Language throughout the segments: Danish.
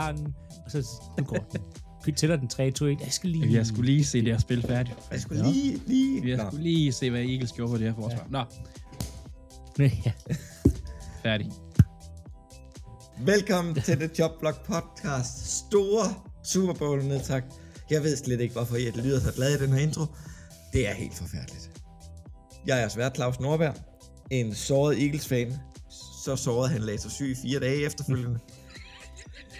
gang, og så den går den. Vi tæller den 3, 2, 1. Jeg skal lige... Jeg skulle lige se det her spil færdigt. Jeg skulle lige, lige... Jeg Nå. skulle lige se, hvad Eagles gjorde på det her forsvar. Nå, Ja. færdig. Velkommen til The Job Block Podcast. Store Super Bowl nedtak. Jeg ved slet ikke, hvorfor jeg lyder så glad i den her intro. Det er helt forfærdeligt. Jeg er svært Claus Norberg. En såret Eagles-fan. Så såret han lagde sig syg i fire dage efterfølgende.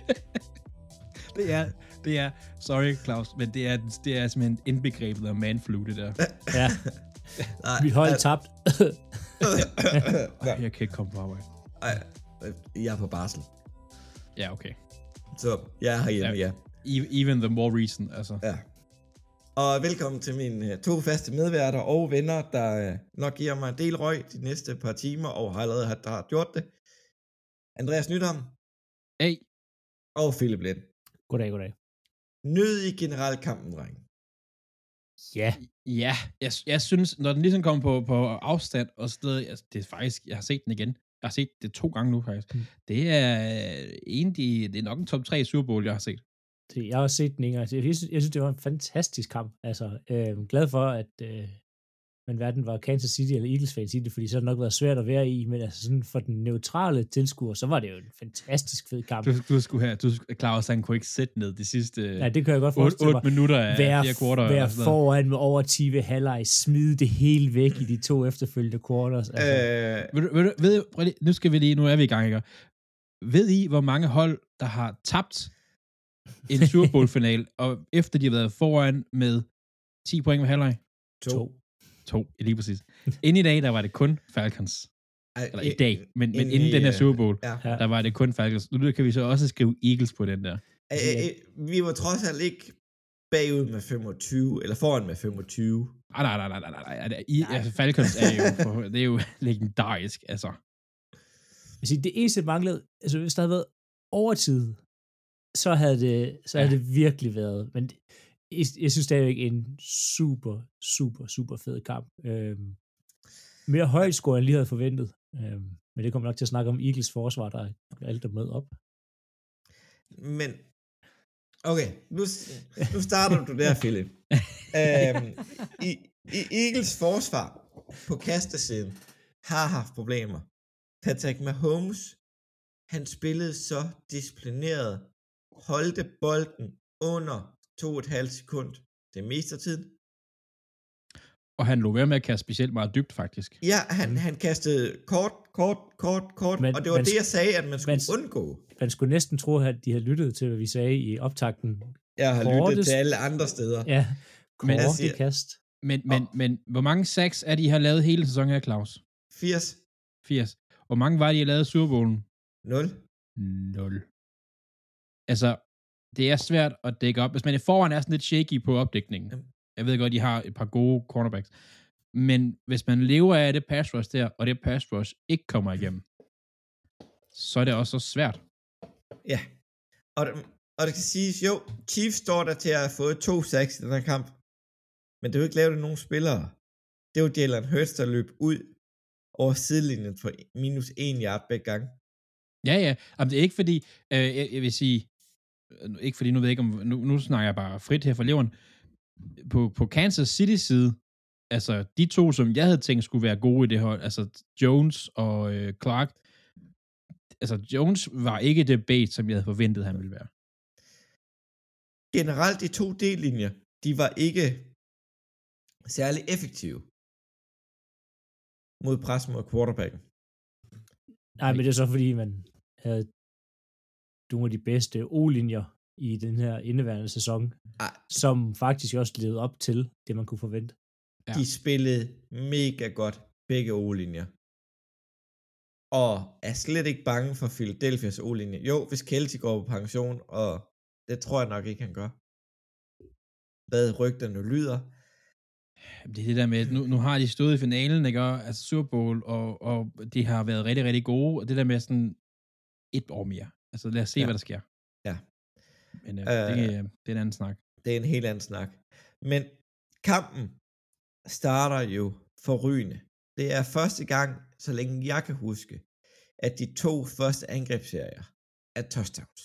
Det er, det er, sorry Claus, men det er, det er simpelthen indbegrebet af manflu, det der. ja. Nej, Mit hold tabt. Ej, jeg kan ikke komme på arbejde. Ej, jeg er på barsel. Ja, okay. Så jeg er herhjemme, ja. E- Even the more reason, altså. Ja. Og velkommen til mine øh, to faste medværter og venner, der øh, nok giver mig en del røg de næste par timer, og har allerede har, har gjort det. Andreas Nydam Hey, og Philip Lind. Goddag, goddag. Nød i generelt kampen, dreng. Ja. ja, jeg, jeg synes, når den ligesom kommer på, på afstand og sted, altså, det er faktisk, jeg har set den igen. Jeg har set det to gange nu, faktisk. Mm. Det er en, de, det er nok en top 3 Super Bowl, jeg har set. Det, jeg har også set den en gang. Jeg synes, jeg synes, det var en fantastisk kamp. Altså, øh, glad for, at øh, man hverken var Kansas City eller Eagles fans i det, fordi så har det nok været svært at være i, men altså sådan for den neutrale tilskuer, så var det jo en fantastisk fed kamp. Du, du skulle have, du, Claus, han kunne ikke sætte ned de sidste Ja, det kan jeg godt 8, forestille mig. 8 minutter af Være, fire kvarter. være og sådan noget. foran med over 10 ved halvleg, smide det hele væk i de to efterfølgende quarters. Altså, Øh, Ved, du- ved, du- ved, du- prøv lige- nu skal vi lige, nu er vi i gang, ikke? Ved I, hvor mange hold, der har tabt en Super Bowl final, og efter de har været foran med 10 point ved halvleg? to. to. To, lige præcis. Inden i dag, der var det kun Falcons. Eller i dag, men, men ind inden i, den her øh, Super Bowl, Ja. Der var det kun Falcons. Nu kan vi så også skrive Eagles på den der. Øh, øh, vi var trods alt ikke bagud med 25, eller foran med 25. Ah, nej, nej, nej, nej, nej, nej. nej. I, altså, Falcons er jo, for, det er jo legendarisk, altså. Jeg siger, det eneste der manglede, altså hvis der havde været overtid, så havde det, så havde Ja. det virkelig været, men det- jeg, jeg synes stadigvæk en super, super, super fed kamp. Øhm, mere højt score, end jeg lige havde forventet. Øhm, men det kommer nok til at snakke om Eagles forsvar, der er alt der med op. Men, okay, nu, nu starter du der, Philip. øhm, i, I Eagles forsvar på kastesiden har haft problemer. Patrick Mahomes, han spillede så disciplineret, holdte bolden under to og et halvt sekund det meste af tiden. Og han lå være med at kaste specielt meget dybt, faktisk. Ja, han, han kastede kort, kort, kort, kort, men, og det var men- det, jeg sagde, at man skulle men- undgå. Man skulle næsten tro, at de havde lyttet til, hvad vi sagde i optakten. Jeg har lyttet Kortest- til alle andre steder. Ja, Men- korte siger- kast. Men, men, men hvor mange sacks er de har lavet hele sæsonen her, Claus? 80, 80. Hvor mange var de, har lavet i Super Bowlen? 0. 0. Altså, det er svært at dække op. Hvis man i forvejen er sådan lidt shaky på opdækningen. Jeg ved godt, de har et par gode cornerbacks. Men hvis man lever af det pass rush der, og det pass rush ikke kommer igennem, så er det også så svært. Ja. Og, det- og det kan siges, jo, Chiefs står der til at have fået to sacks i den her kamp. Men det er jo ikke lavet af nogen spillere. Det er jo Jalen Hurts, der løb ud over sidelinjen for minus 1 yard begge gange. Ja, ja. Jamen, det er ikke fordi, øh, jeg, jeg vil sige, ikke fordi, nu ved jeg ikke om, nu, nu snakker jeg bare frit her for leveren. På, på Kansas City side, altså de to, som jeg havde tænkt skulle være gode i det hold, altså Jones og øh, Clark, altså Jones var ikke det bait, som jeg havde forventet, han ville være. Generelt de to D-linjer, de var ikke særlig effektive mod pres mod quarterbacken. Nej, men det er så fordi, man havde nogle af de bedste O-linjer i den her indeværende sæson, Ej. som faktisk også levede op til det, man kunne forvente. Ja. De spillede mega godt, begge O-linjer. Og er slet ikke bange for Philadelphia's O-linje. Jo, hvis Kelsey går på pension, og det tror jeg nok ikke, han gør. Hvad rygterne lyder. Det er det der med, nu, nu har de stået i finalen, ikke? Og, altså Super Bowl, og, og de har været rigtig, rigtig gode, og det der med sådan et år mere. Altså lad os se, Ja. hvad der sker. Ja. Men øh, Øh. det, øh, det er en anden snak. Det er en helt anden snak. Men kampen starter jo forrygende. Det er første gang, så længe jeg kan huske, at de to første angrebsserier er touchdowns.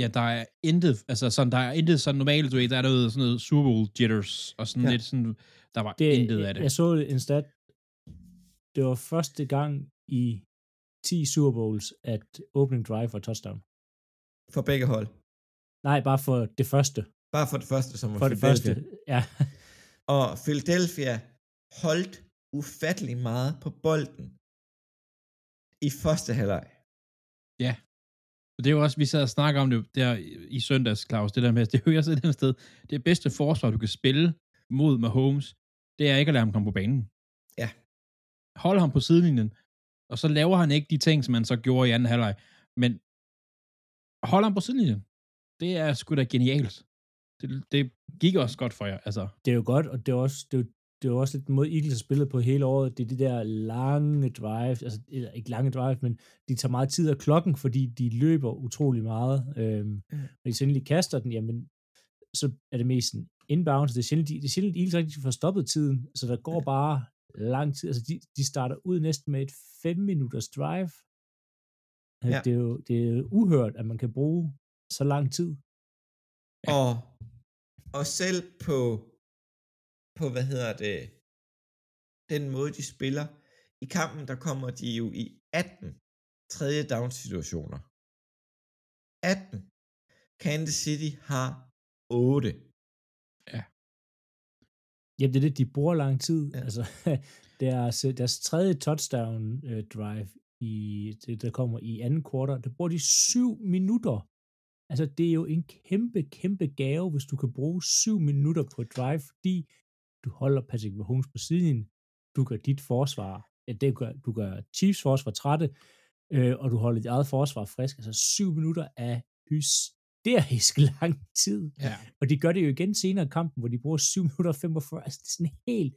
Ja, der er intet, altså sådan, der er intet sådan normalt, du ved, der er noget sådan noget Super Bowl jitters, og sådan Ja. lidt sådan, der var Det, det, intet af det. Jeg så en stat. Det var første gang i 10 Super Bowls, at opening drive var touchdown. For begge hold. Nej, bare for det første. Bare for det første, som var For det første, ja. Og Philadelphia holdt ufattelig meget på bolden i første halvleg. Og det er jo også, vi sad og snakker om det der i søndags, Claus, det der med, det er jo også et sted, det bedste forsvar, du kan spille mod Mahomes, det er ikke at lade ham komme på banen. Ja. Hold ham på sidelinjen, og så laver han ikke de ting, som han så gjorde i anden halvleg, men hold ham på sidelinjen. Det er sgu da genialt. Det, det gik også godt for jer, altså. Det er jo godt, og det er også, det er, det er også lidt den måde, Eagles har spillet på hele året. Det er de der lange drive, altså eller ikke lange drive, men de tager meget tid af klokken, fordi de løber utrolig meget. Øhm, Mm. Når de så endelig kaster den, jamen, så er det mest en inbound, så det er sjældent, de, det er sjældent, Eagles rigtig får stoppet tiden, så der går bare lang tid. Altså, de, de starter ud næsten med et 5 minutters drive. Ja. Det, er jo, det er jo uhørt, at man kan bruge så lang tid. Ja. Og, og selv på, på, hvad hedder det, den måde, de spiller, i kampen, der kommer de jo i 18 tredje down situationer. 18. Kansas City har 8. Ja, det er det, de bruger lang tid. Ja. Altså, deres, deres tredje touchdown øh, drive, i, det, der kommer i anden kvartal, der bruger de syv minutter. Altså, det er jo en kæmpe, kæmpe gave, hvis du kan bruge syv minutter på et drive, fordi du holder Patrick Mahomes på siden, du gør dit forsvar, det gør, du gør Chiefs forsvar trætte, øh, og du holder dit eget forsvar frisk. Altså, syv minutter er hysterisk lang tid. Ja. Og de gør det jo igen senere i kampen, hvor de bruger 7 minutter og 45. Altså, det er sådan helt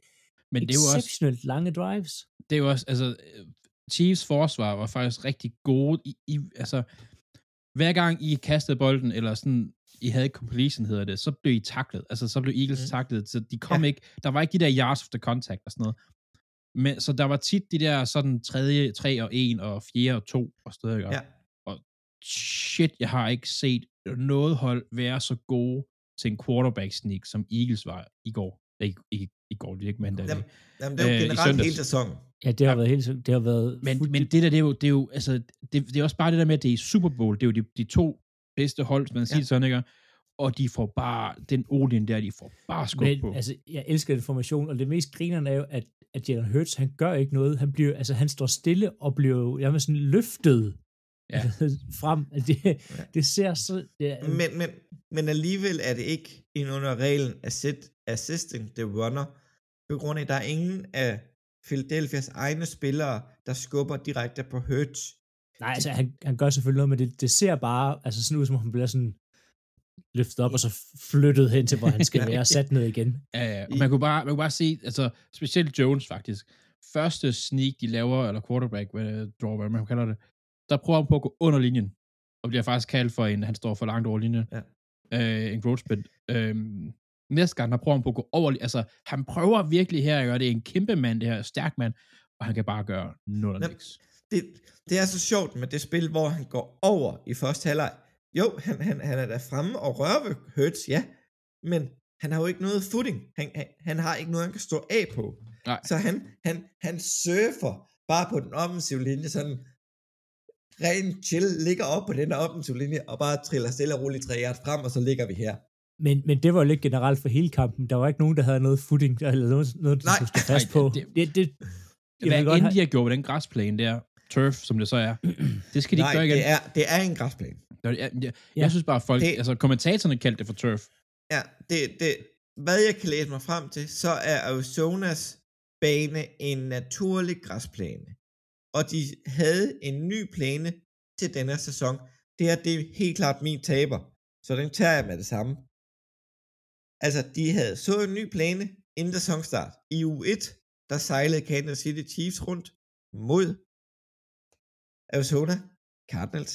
Men det er jo også, exceptionelt lange drives. det er jo også, altså, øh, Chiefs forsvar var faktisk rigtig gode. I, I, altså, hver gang I kastede bolden, eller sådan, I havde completion, hedder det, så blev I taklet. Altså, så blev Eagles Mm. taklet, så de kom Ja. ikke, der var ikke de der yards after contact og sådan noget. Men, så der var tit de der sådan tredje, tre og en, og fjerde og to, og stadig. Ja. Shit, jeg har ikke set noget hold være så gode til en quarterback sneak, som Eagles var i går. Ikke, ikke i går, det er ikke mandag. Jamen, jamen, det er jo Øh, generelt hele sæsonen. Ja, det har Ja. været helt det har været Men, fuldt- men det der, det er jo, det er jo altså, det, det er også bare det der med, at det er Super Bowl, det er jo de, de to bedste hold, som man siger Ja. sådan, ikke? Og de får bare, den olien der, de får bare skub men, på. altså, jeg elsker den formation, og det mest grinerne er jo, at, at Jalen Hurts, han gør ikke noget. Han bliver, altså, han står stille og bliver jo jamen, sådan løftet Ja. frem. Det, det ser så... Det, er, Men, men, men alligevel er det ikke ind under reglen assist, assisting the runner, på grund af, at der er ingen af Philadelphias egne spillere, der skubber direkte på Hurts. nej, altså, han, han gør selvfølgelig noget, men det, det ser bare altså, sådan ud, som om han bliver sådan løftet op, og så flyttet hen til, hvor han skal være, og sat ned igen. Ja, ja. Og man kunne, bare, man kunne bare se, altså specielt Jones faktisk, første sneak, de laver, eller quarterback hvad, draw, hvad man kalder det, der prøver han på at gå under linjen, og bliver faktisk kaldt for en, han står for langt over linjen, Ja. øh, en growth split. Øhm, næste gang, der prøver han på at gå over, altså han prøver virkelig her at gøre det, er en kæmpe mand, det her stærk mand, og han kan bare gøre nul og niks. Det, det er så sjovt med det spil, hvor han går over i første halvleg. Jo, han, han, han er der fremme og rører ved Hurts, ja, men han har jo ikke noget footing. Han, han, han har ikke noget, han kan stå af på. Nej. Så han, han, han surfer bare på den offensive linje, sådan ren chill, ligger op på den der offensive linje, og bare triller stille og roligt tre yard frem, og så ligger vi her. Men, men det var jo lidt generelt for hele kampen. Der var ikke nogen, der havde noget footing, eller noget, noget de skulle stå fast Nej, på. det- Det, det, jeg Hvad end de har gjort med den græsplæne der, turf, som det så er, det skal de Nej, ikke gøre igen. det er, det er en græsplæne. Jeg, jeg, jeg, Ja. jeg synes bare, folk, Det- altså kommentatorerne kaldte det for turf. Ja, det, det, hvad jeg kan læse mig frem til, så er Arizonas bane en naturlig græsplæne. Og de havde en ny plane til denne sæson. Det her, det er helt klart min taber. Så den tager jeg med det samme. Altså, de havde så en ny plane inden sæsonstart. I u 1, der sejlede Kansas City Chiefs rundt mod Arizona Cardinals.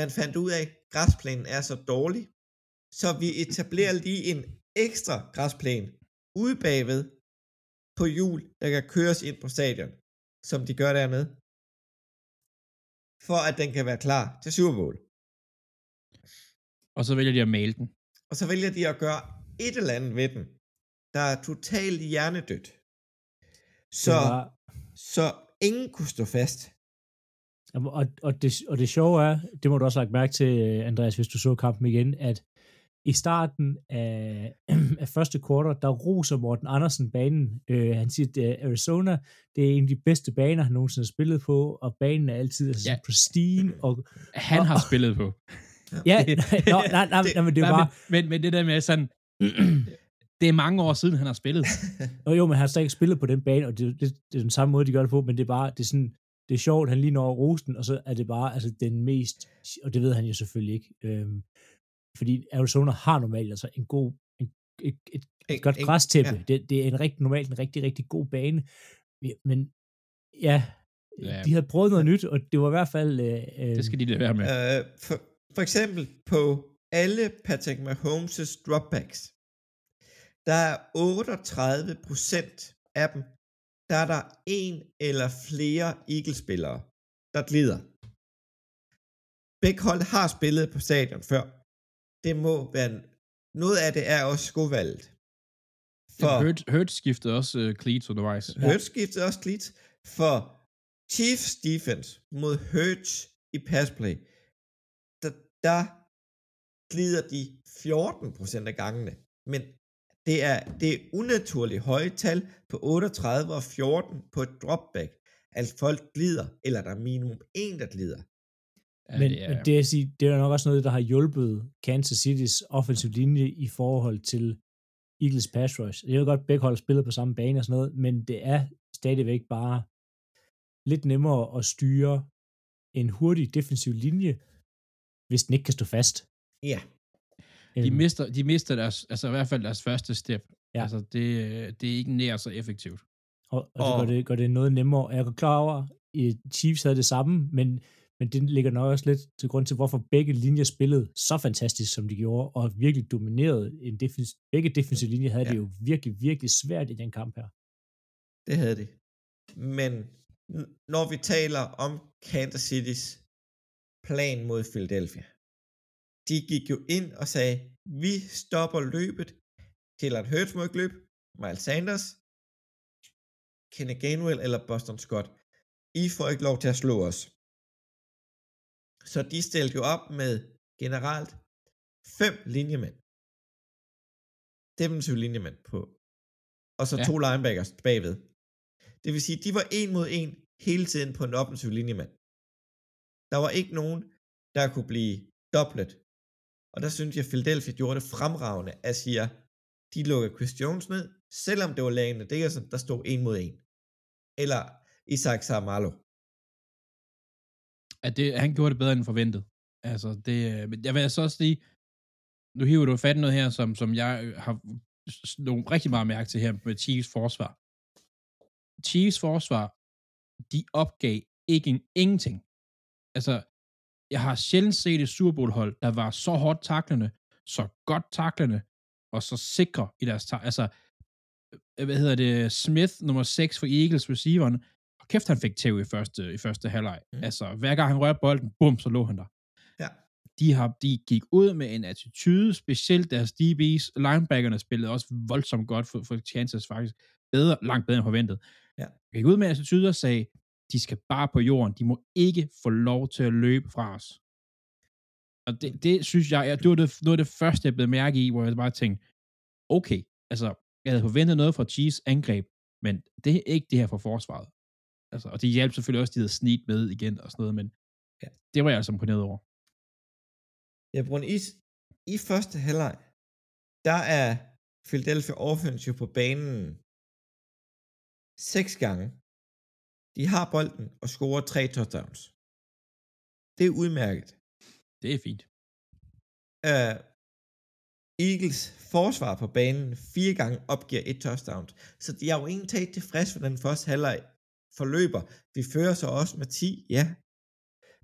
Man fandt ud af, at græsplænen er så dårlig, så vi etablerer lige en ekstra græsplæne ude bagved på hjul, der kan køres ind på stadion, som de gør dernede, for at den kan være klar til Super Bowl. Og så vælger de at male den. og så vælger de at gøre et eller andet ved den, der er totalt hjernedødt. Så, var, så ingen kunne stå fast. Og, og, det, og det sjove er, det må du også have lagt mærke til, øh, Andreas, hvis du så kampen igen, at i starten af, af første kvartal, der roser Morten Andersen banen. Øh, han siger, at Arizona, det er en af de bedste baner, han nogensinde har spillet på, og banen er altid altså, Ja. pristine. Og, Han Og- har spillet på. ja, nå, nej, nej, nej, men det er bare, men, men, det der med sådan, det er mange år siden, han har spillet. Og jo, men han har stadig ikke spillet på den bane, og det, det, det er den samme måde, de gør det på, men det er bare, det er sådan, det er sjovt, han lige når rosten, og så er det bare, altså den mest, og det ved han jo selvfølgelig ikke, øhm, fordi Arizona har normalt altså en god, en, et, et, et godt græstæppe, ja. det, det er en rigtig, normalt en rigtig, rigtig god bane, men ja, Ja. de havde prøvet noget nyt, og det var i hvert fald, øh, øh, Det skal de lade være med. Øh, for, for eksempel på alle Patrick Mahomes' dropbacks, der er 38 procent af dem, der er der en eller flere Eagles-spillere, der glider. Begge hold har spillet på stadion før. Det må være... Noget af det er også skovalget. For Hurt, Hurt skiftede også uh, cleats undervejs. Hurts skiftede også lidt, for Chiefs defense mod Hurts i passplay, der, der glider de 14% af gangene. Men det er, det er unaturligt høje tal på 38 og 14 på et dropback. Altså folk glider, eller der er minimum en, der glider. Ja, men, det det er, men det, er, sige, det er nok også noget, der har hjulpet Kansas City's offensive linje i forhold til Eagles pass rush. Jeg ved godt, begge hold spiller på samme bane og sådan noget, men det er stadigvæk bare lidt nemmere at styre en hurtig defensiv linje, hvis den ikke kan stå fast. Ja, de, Øhm, mister, de mister deres, altså i hvert fald deres første step. Ja. Altså, det, det er ikke nær så effektivt. og, og det, og- gør det gør det noget nemmere. Og jeg er klar over, at Chiefs havde det samme, men, men det ligger nok også lidt til grund til, hvorfor begge linjer spillede så fantastisk, som de gjorde, og virkelig dominerede en defens, begge defensive linjer havde ja. det jo virkelig, virkelig svært i den kamp her. det havde de. Men når vi taler om Kansas City's plan mod Philadelphia, de gik jo ind og sagde, vi stopper løbet. Jalen Hurts må ikke løbe. Miles Sanders, Kenny Gainwell eller Boston Scott. I får ikke lov til at slå os. Så de stillede jo op med generelt fem linjemænd. Defensive linjemænd på. Og så Ja. to linebackers bagved. Det vil sige, de var en mod en hele tiden på en offensiv linjemand. Der var ikke nogen, der kunne blive doublet. Og der synes jeg, Philadelphia gjorde det fremragende at sige, de lukkede Chris Jones ned, selvom det var Lane Dickerson, der stod en mod en. Eller Isaac Saramalo. At det, han gjorde det bedre end forventet. Altså, det, øh, men jeg vil så også sige, nu hiver du fat i noget her, som, som jeg øh, har nogle rigtig meget mærke til her med Chiefs forsvar. Chiefs forsvar, de opgav ikke en, ingenting. Altså, jeg har sjældent set et Super Bowl-hold, der var så hårdt taklende, så godt taklende, og så sikre i deres tak. Altså, øh, hvad hedder det, Smith, nummer 6 for Eagles, receiveren, kæft, han fik tæv i første, i første halvleg. Mm. Altså, hver gang han rørte bolden, bum, så lå han der. Ja. De, har, de gik ud med en attitude, specielt deres DB's, linebackerne spillede også voldsomt godt for, for Kansas faktisk, bedre, langt bedre end forventet. Ja. De gik ud med en attitude og sagde, de skal bare på jorden, de må ikke få lov til at løbe fra os. Og det, det synes jeg, jeg det var det, noget af det første, jeg blev mærke i, hvor jeg bare tænkte, okay, altså, jeg havde forventet noget fra Chiefs angreb, men det er ikke det her fra forsvaret. Altså, og det hjalp selvfølgelig også, de havde snit med igen og sådan noget, men Ja. det var jeg altså imponeret over. Ja, Brun, i, i første halvleg, der er Philadelphia Offensive på banen seks gange. De har bolden og scorer tre touchdowns. Det er udmærket. Det er fint. Uh, Eagles forsvar på banen fire gange opgiver et touchdown. Så de er jo egentlig taget tilfreds for den første halvleg forløber. Vi fører så også med 10, ja.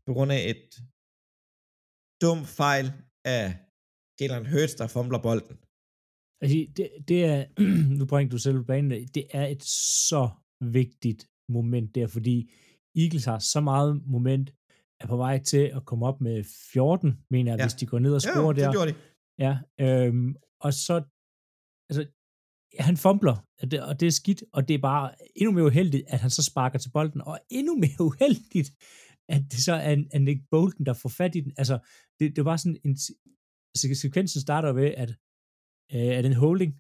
På grund af et dum fejl af Jalen Hurts, der fumbler bolden. Altså, det, det er, nu bringer du selv på banen, det er et så vigtigt moment der, fordi Eagles har så meget moment, er på vej til at komme op med 14, mener jeg, Ja. ja. hvis de går ned og Jo, scorer det der. gjorde de. Ja, øhm, og så, altså, han fumbler, og det, og det er skidt, og det er bare endnu mere uheldigt, at han så sparker til bolden, og endnu mere uheldigt, at det så er, er Nick Bolton, der får fat i den. Altså, det, det var sådan en, altså, sekvensen starter ved, at øh, er det en holding,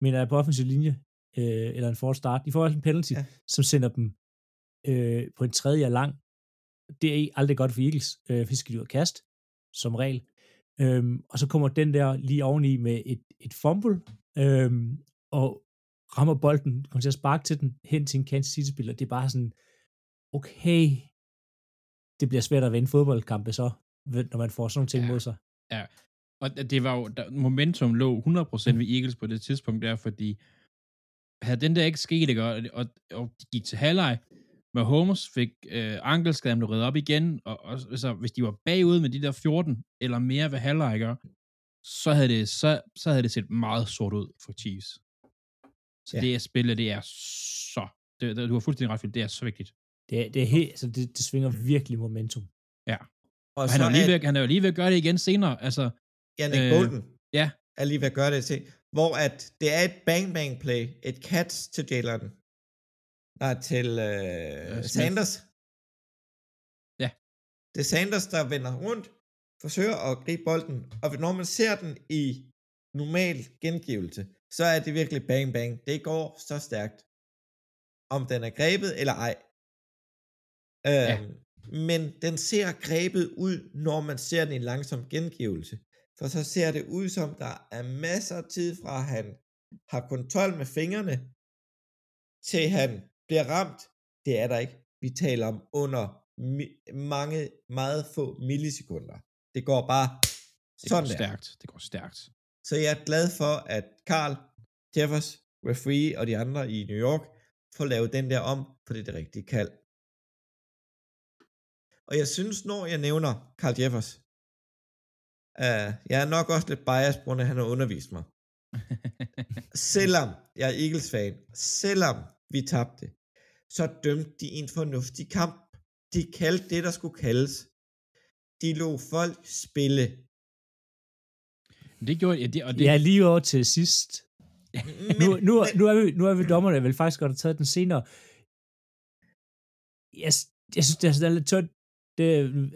mener jeg på offensiv linje, øh, eller en forward start, de får også en penalty, Ja. som sender dem øh, på en tredje og lang. Det er aldrig godt for Eagles, øh, for de skal de ud kast, som regel. Øhm, og så kommer den der lige oveni med et, et fumble, øhm, og rammer bolden, kommer til at sparke til den, hen til en Kansas City-spiller. Det er bare sådan, okay, det bliver svært at vinde fodboldkampe så, når man får sådan nogle ting Ja. ja. mod sig. Og det var jo, der, momentum lå 100% ved Eagles på det tidspunkt der, fordi havde den der ikke sket, ikke, og, og, og de gik til halvleg, Mahomes fik øh, ankelskaden blev reddet op igen, og, og altså, hvis de var bagud med de der 14 eller mere ved halvleg, så havde det, så, så havde det set meget sort ud for Chiefs. Så Ja. ja. det her spil, det er så, det, det, du har fuldstændig ret, det er så vigtigt. Det, er- det er helt, altså det, det svinger virkelig momentum. Og, Og han, er jo lige ved, han er jo lige ved at gøre det igen senere, altså, Ja, Nick Øh, Bolton ja. er lige ved at gøre det til, hvor at det er et bang-bang play, et catch til Jalen, nej, til øh, Smith. Sanders. Ja. Det er Sanders, der vender rundt, forsøger at gribe bolden, og når man ser den i normal gengivelse, så er det virkelig bang-bang. Det går så stærkt. Om den er grebet eller ej. Øhm, Ja. Men den ser grebet ud, når man ser den i en langsom gengivelse. For så ser det ud som, der er masser af tid fra, at han har kontrol med fingrene, til han bliver ramt. Det er der ikke. Vi taler om under mi- mange, meget få millisekunder. Det går bare det sådan går der. stærkt. Det går stærkt. Så jeg er glad for, at Carl, Jeffers, referee og de andre i New York får lavet den der om, for det er det rigtige kald. Og jeg synes, når jeg nævner Carl Jeffers, uh, jeg er nok også lidt biased, grund af, at han har undervist mig. Selvom jeg er Eagles-fan, selvom vi tabte, så dømte de en fornuftig kamp. De kaldte det, der skulle kaldes. De lå folk spille. Det gjorde, ja, det, og det, Ja, lige over til sidst. Men, nu, nu, men, nu, er vi, nu er vi dommerne, jeg vil faktisk godt have taget den senere. Jeg, jeg synes, det er, er lidt tørt. Det,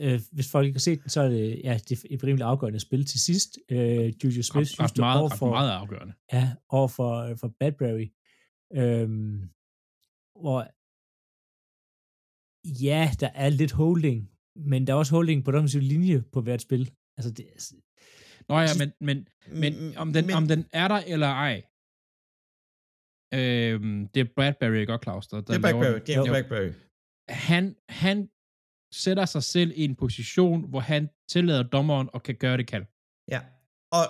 øh, hvis folk ikke har set den, så er det, ja, det er et rimelig afgørende spil til sidst. Øh, Juju Smith synes, det meget, over for, meget afgørende. ja, over for, for Badbury. Øhm, hvor ja, der er lidt holding, men der er også holding på den linje på hvert spil. Altså, det, er- Nå ja, men, men, men om, den, men, om den er der eller ej, øhm, det er Bradbury, ikke også, Claus? Der, der det er den. James Jo. Blackberry. Han, han sætter sig selv i en position, hvor han tillader dommeren og kan gøre det kald. Ja, og,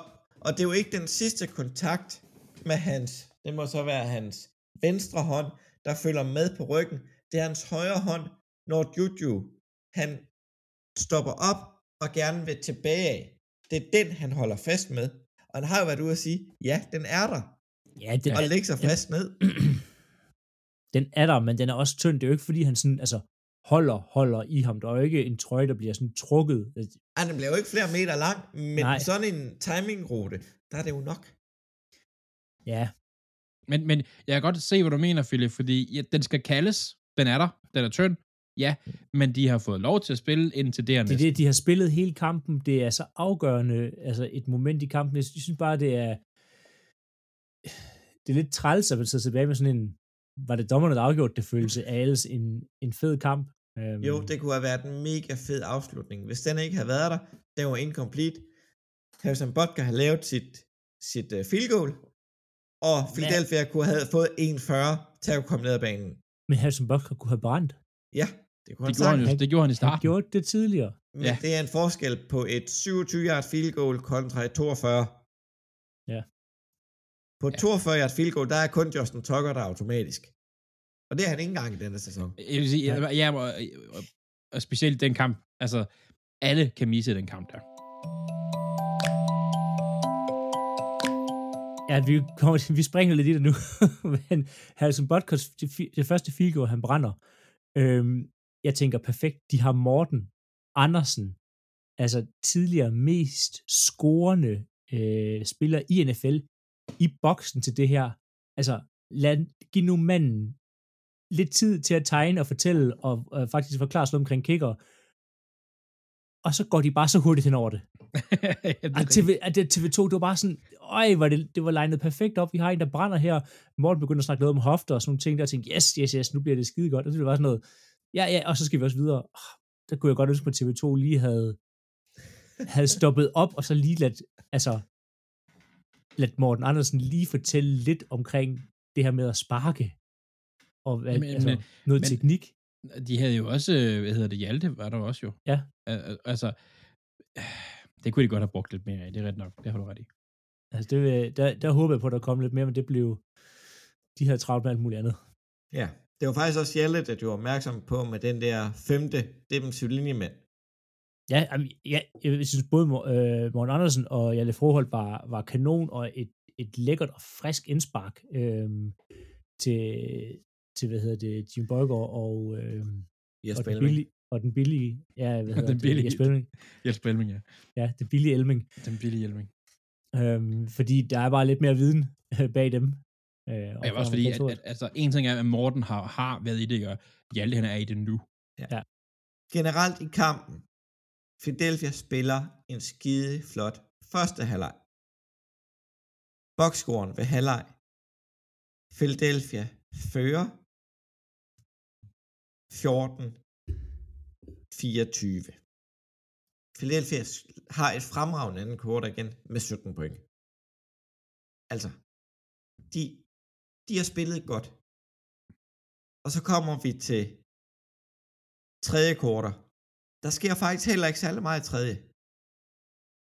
og det er jo ikke den sidste kontakt med hans, det må så være hans venstre hånd, der følger med på ryggen. Det er hans højre hånd, når Juju, han stopper op og gerne vil tilbage af. Det er den, han holder fast med. Og han har jo været ude at sige, ja, den er der. ja, den, Og lægge sig fast ned. den er der, men den er også tynd. Det er jo ikke, fordi han sådan, altså, holder, holder i ham. Der er jo ikke en trøje, der bliver sådan trukket. Ej, den bliver jo ikke flere meter lang, men Nej. sådan en timingrute, der er det jo nok. Ja, Men, men jeg kan godt se, hvad du mener, Philip, fordi ja, den skal kaldes. Den er der. Den er tynd. Ja, men de har fået lov til at spille indtil det er det er det, de har spillet hele kampen. Det er så afgørende, altså et moment i kampen. Jeg synes bare, det er det er lidt træls, at man sidder tilbage med sådan en, var det dommerne, der afgjorde det følelse af alles en, en fed kamp. Um, Jo, det kunne have været en mega fed afslutning. Hvis den ikke havde været der, den var incomplete. Harrison Butker har lavet sit, sit uh, field goal, og Philadelphia kunne have fået 1-40 til at komme ned ad banen. Men Harrison Butker kunne have brændt. Ja, det kunne Det han gjorde, han jo, det gjorde han i Han starten. gjorde det tidligere. Men Ja. det er en forskel på et 27-yard field goal kontra et 42. Ja. På et 42-yard field goal, der er kun Justin Tucker, der er automatisk. Og det er han ikke engang i denne sæson. Jeg vil sige, ja, ja og, og, og specielt den kamp. Altså, alle kan misse den kamp der. Ja, vi, kommer, vi springer lidt i det nu. Men Harrison Butker, det, det første field goal, han brænder. Øhm, jeg tænker perfekt, de har Morten Andersen, altså tidligere mest scorende øh, spiller i NFL, i boksen til det her. Altså, lad, giv nu manden lidt tid til at tegne og fortælle og øh, faktisk forklare sig omkring kicker. Og så går de bare så hurtigt hen over det. At TV, at det, TV2, det var bare sådan, øj, var det, det var legnet perfekt op, vi har en, der brænder her. Morten begynder at snakke noget om hofter og sådan nogle ting, der og tænkte, yes, yes, yes, nu bliver det skide godt. Og det var sådan noget, ja, ja, og så skal vi også videre. Oh, der kunne jeg godt ønske, at TV2 lige havde, havde stoppet op, og så lige ladt, altså, ladt Morten Andersen lige fortælle lidt omkring det her med at sparke, og hvad, Men- altså, men- noget men- teknik. De havde jo også, hvad hedder det, Hjalte var der også jo. Ja. Al- al- Altså, det kunne de godt have brugt lidt mere af, det er ret nok, det har du ret i. Altså, det, der, der håber jeg på, at der kommer lidt mere, men det blev, de havde travlt med alt muligt andet. Ja, det var faktisk også Hjalle, der gjorde opmærksom på med den der femte defensive linjemand. Ja, ja jeg synes både øh, Morten Andersen og Jalle Froholt var, var kanon, og et, et lækkert og frisk indspark øh, til, til, hvad hedder det, Jim Bøjgaard og, øh, Jesper og, den billige, og den billige, ja, hvad hedder Den det, billige. Jesper Elming. Jesper Elming, ja. Ja, den billige Elming. Den billige Elming. Øhm, fordi der er bare lidt mere viden øh, bag dem. Øh, Og jeg også fordi, at, at, altså, en ting er, at Morten har, har været i det, og Hjalte han er i det nu. Generelt i kampen, Philadelphia spiller en skide flot første halvleg. Bokscoren ved halvleg. Philadelphia fører 14 24. Philadelphia har et fremragende anden kort igen med 17 point. Altså, de, de har spillet godt. Og så kommer vi til tredje kvartal. Der sker faktisk heller ikke særlig meget i tredje.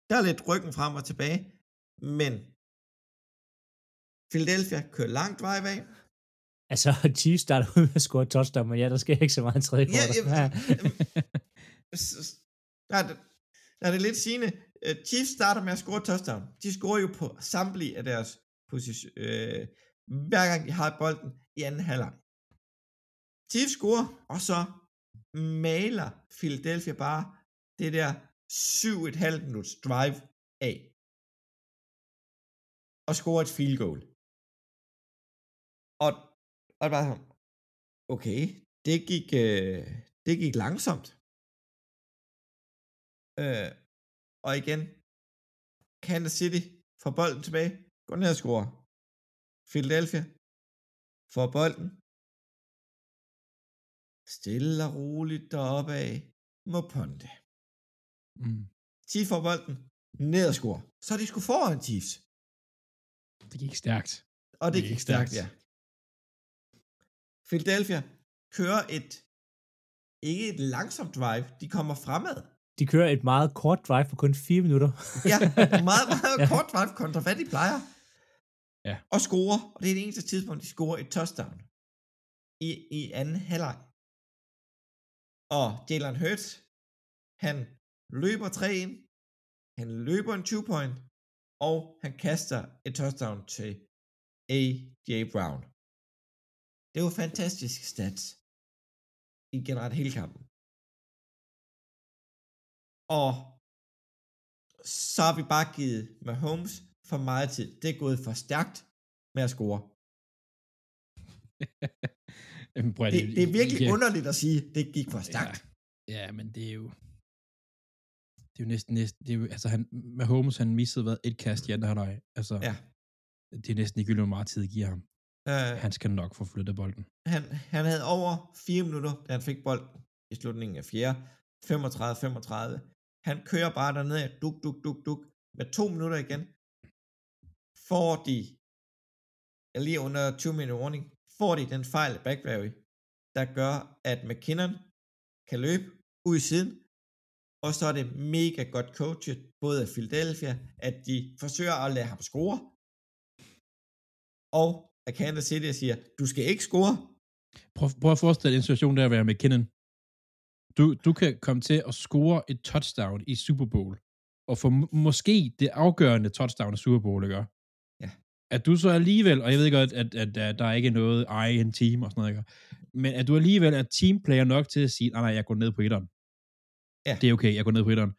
Der er lidt ryggen frem og tilbage, men Philadelphia kører langt vej væk. Altså, Chiefs starter ud med at score touchdown, men ja, der sker ikke så meget i tredje Ja, kvartal. ja, Der er, det, der er det lidt sigende. Øh, Chiefs starter med at score touchdown. De scorer jo på samtlige af deres position, øh, hver gang de har bolden i anden halvleg. Chiefs scorer, og så maler Philadelphia bare det der 7,5 minuts drive af. Og scorer et field goal. Og, og bare var sådan, okay, det gik, øh, det gik langsomt. Øh, og igen, Kansas City får bolden tilbage, går ned og scorer. Philadelphia får bolden. Stille og roligt deroppe af, må ponte. Mm. Chiefs får bolden, ned og scorer. Så er de skulle foran Chiefs. Det gik stærkt. Og det Det gik gik stærkt, stærkt. ja. Philadelphia kører et, ikke et langsomt drive, de kommer fremad. De kører et meget kort drive på kun 4 minutter. Ja, meget, meget Ja. kort drive kontra hvad de plejer. Ja. Og score, og det er det eneste tidspunkt, de scorer et touchdown. I, i anden halvleg. Og Jalen Hurts, han løber tre ind, han løber en 2 point, og han kaster et touchdown til A.J. Brown. Det var fantastisk stats i generelt hele kampen. Og så har vi bare givet Mahomes for meget tid. Det er gået for stærkt med at score. Jamen, prøv, Det, det er virkelig kan- underligt at sige, det gik for stærkt. Ja, men det er jo... Det er jo næsten... næsten det er jo, altså, han, Mahomes, han missede hvad, et kast i anden halvleg. Altså, Ja. det er næsten ligegyldigt, hvor meget tid giver ham. Uh, Han skal nok få flyttet bolden. han, han havde over 4 minutter, da han fik bolden i slutningen af 4. 35-35. Han kører bare derned af duk, duk, duk, duk. Med to minutter igen får de, lige under 20 minutter warning, får de den fejl af Backberry, der gør, at McKinnon kan løbe ud i siden, og så er det mega godt coachet, både af Philadelphia, at de forsøger at lade ham score, og at Kansas City siger, du skal ikke score, Prøv, prøv at forestille dig en situation der at være med McKinnon. Du, du kan komme til at score et touchdown i Super Bowl, og få måske det afgørende touchdown i Super Bowl, ikke? Ja. At du så alligevel, og jeg ved godt, at, at, at der er ikke noget I en team og sådan noget, ikke? men at du alligevel er teamplayer nok til at sige, nej, nej, jeg går ned på etteren. Ja. Det er okay, jeg går ned på etteren.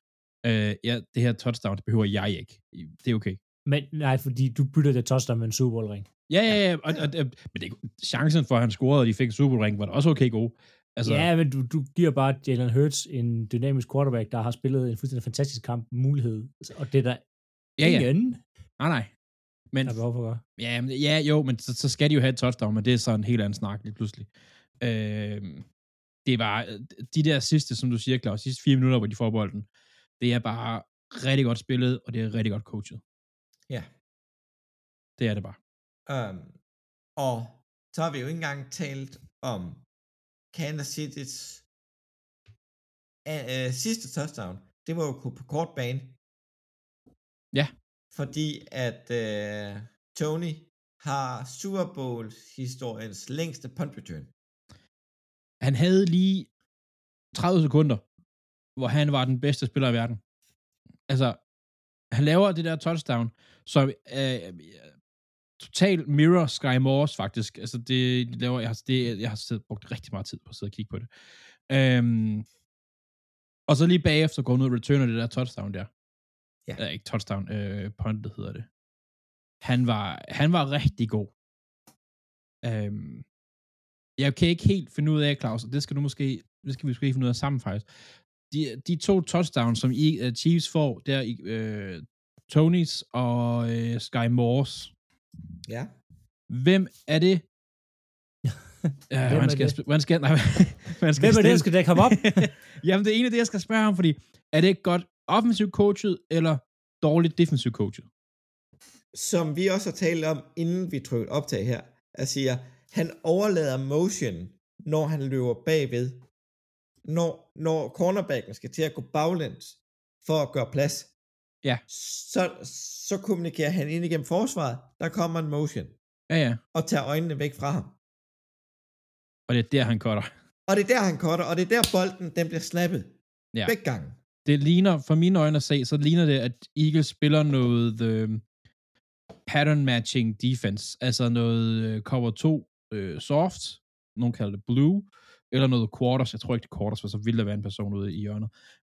Øh, ja, det her touchdown, det behøver jeg ikke. Det er okay. Men nej, fordi du bytter det touchdown med en Super Bowl ring. Ja, ja, ja. Og, og, og, men det, chancen for, at han scorede, og de fik en Super Bowl ring, var da også okay god. Altså, ja, men du, du giver bare Jalen Hurts en dynamisk quarterback, der har spillet en fuldstændig fantastisk kamp mulighed. Og det er der ja, ja. ingen Nej, nej. Men, der er behov for at gøre. Ja, men, ja, jo, men så, så skal de jo have et touchdown, men det er så en helt anden snak lige pludselig. Øh, det var de der sidste, som du siger, Claus, sidste fire minutter, hvor de får bolden, det er bare rigtig godt spillet, og det er rigtig godt coachet. Ja. Det er det bare. Um, og så har vi jo ikke engang talt om Kansas City's uh, uh, sidste touchdown. Det var jo på kort bane. Ja. Fordi at øh, Tony har Super Bowl historiens længste punt return. Han havde lige 30 sekunder, hvor han var den bedste spiller i verden. Altså, han laver det der touchdown, som øh, total mirror Sky Morse, faktisk. Altså, det, det laver, jeg, har, det, jeg har siddet, brugt rigtig meget tid på at sidde og kigge på det. Øhm, og så lige bagefter går han ud og returner det der touchdown der. Ja. Øh, ikke touchdown, øh, punt, det hedder det. Han var, han var rigtig god. Øhm, jeg kan ikke helt finde ud af, Claus, og det skal du måske, det skal vi måske finde ud af sammen faktisk. De, de to touchdowns, som I, uh, Chiefs får, der i uh, Tonys og uh, Sky Morse. Ja. Hvem er det? Ja, Hvem man skal, det? Man skal, nej, man skal Hvem er det, stille- skal dække ham op? Jamen, det er en af det, jeg skal spørge ham, fordi er det godt offensivt coachet, eller dårligt defensivt coachet? Som vi også har talt om, inden vi trykkede optag her, jeg siger, han overlader motion, når han løber bagved. Når, når cornerbacken skal til at gå baglæns for at gøre plads, Ja. så, så kommunikerer han ind igennem forsvaret, der kommer en motion, Ja, ja. og tager øjnene væk fra ham. Og det er der, han cutter. Og det er der, han cutter, og det er der bolden, den bliver snappet. Ja. Begge gange. Det ligner, for mine øjne at se, så ligner det, at Eagles spiller noget øh, pattern matching defense. Altså noget øh, cover 2 øh, soft, nogen kalder det blue, eller noget quarters. Jeg tror ikke, det quarters, for så vildt der være en person ude i hjørnet.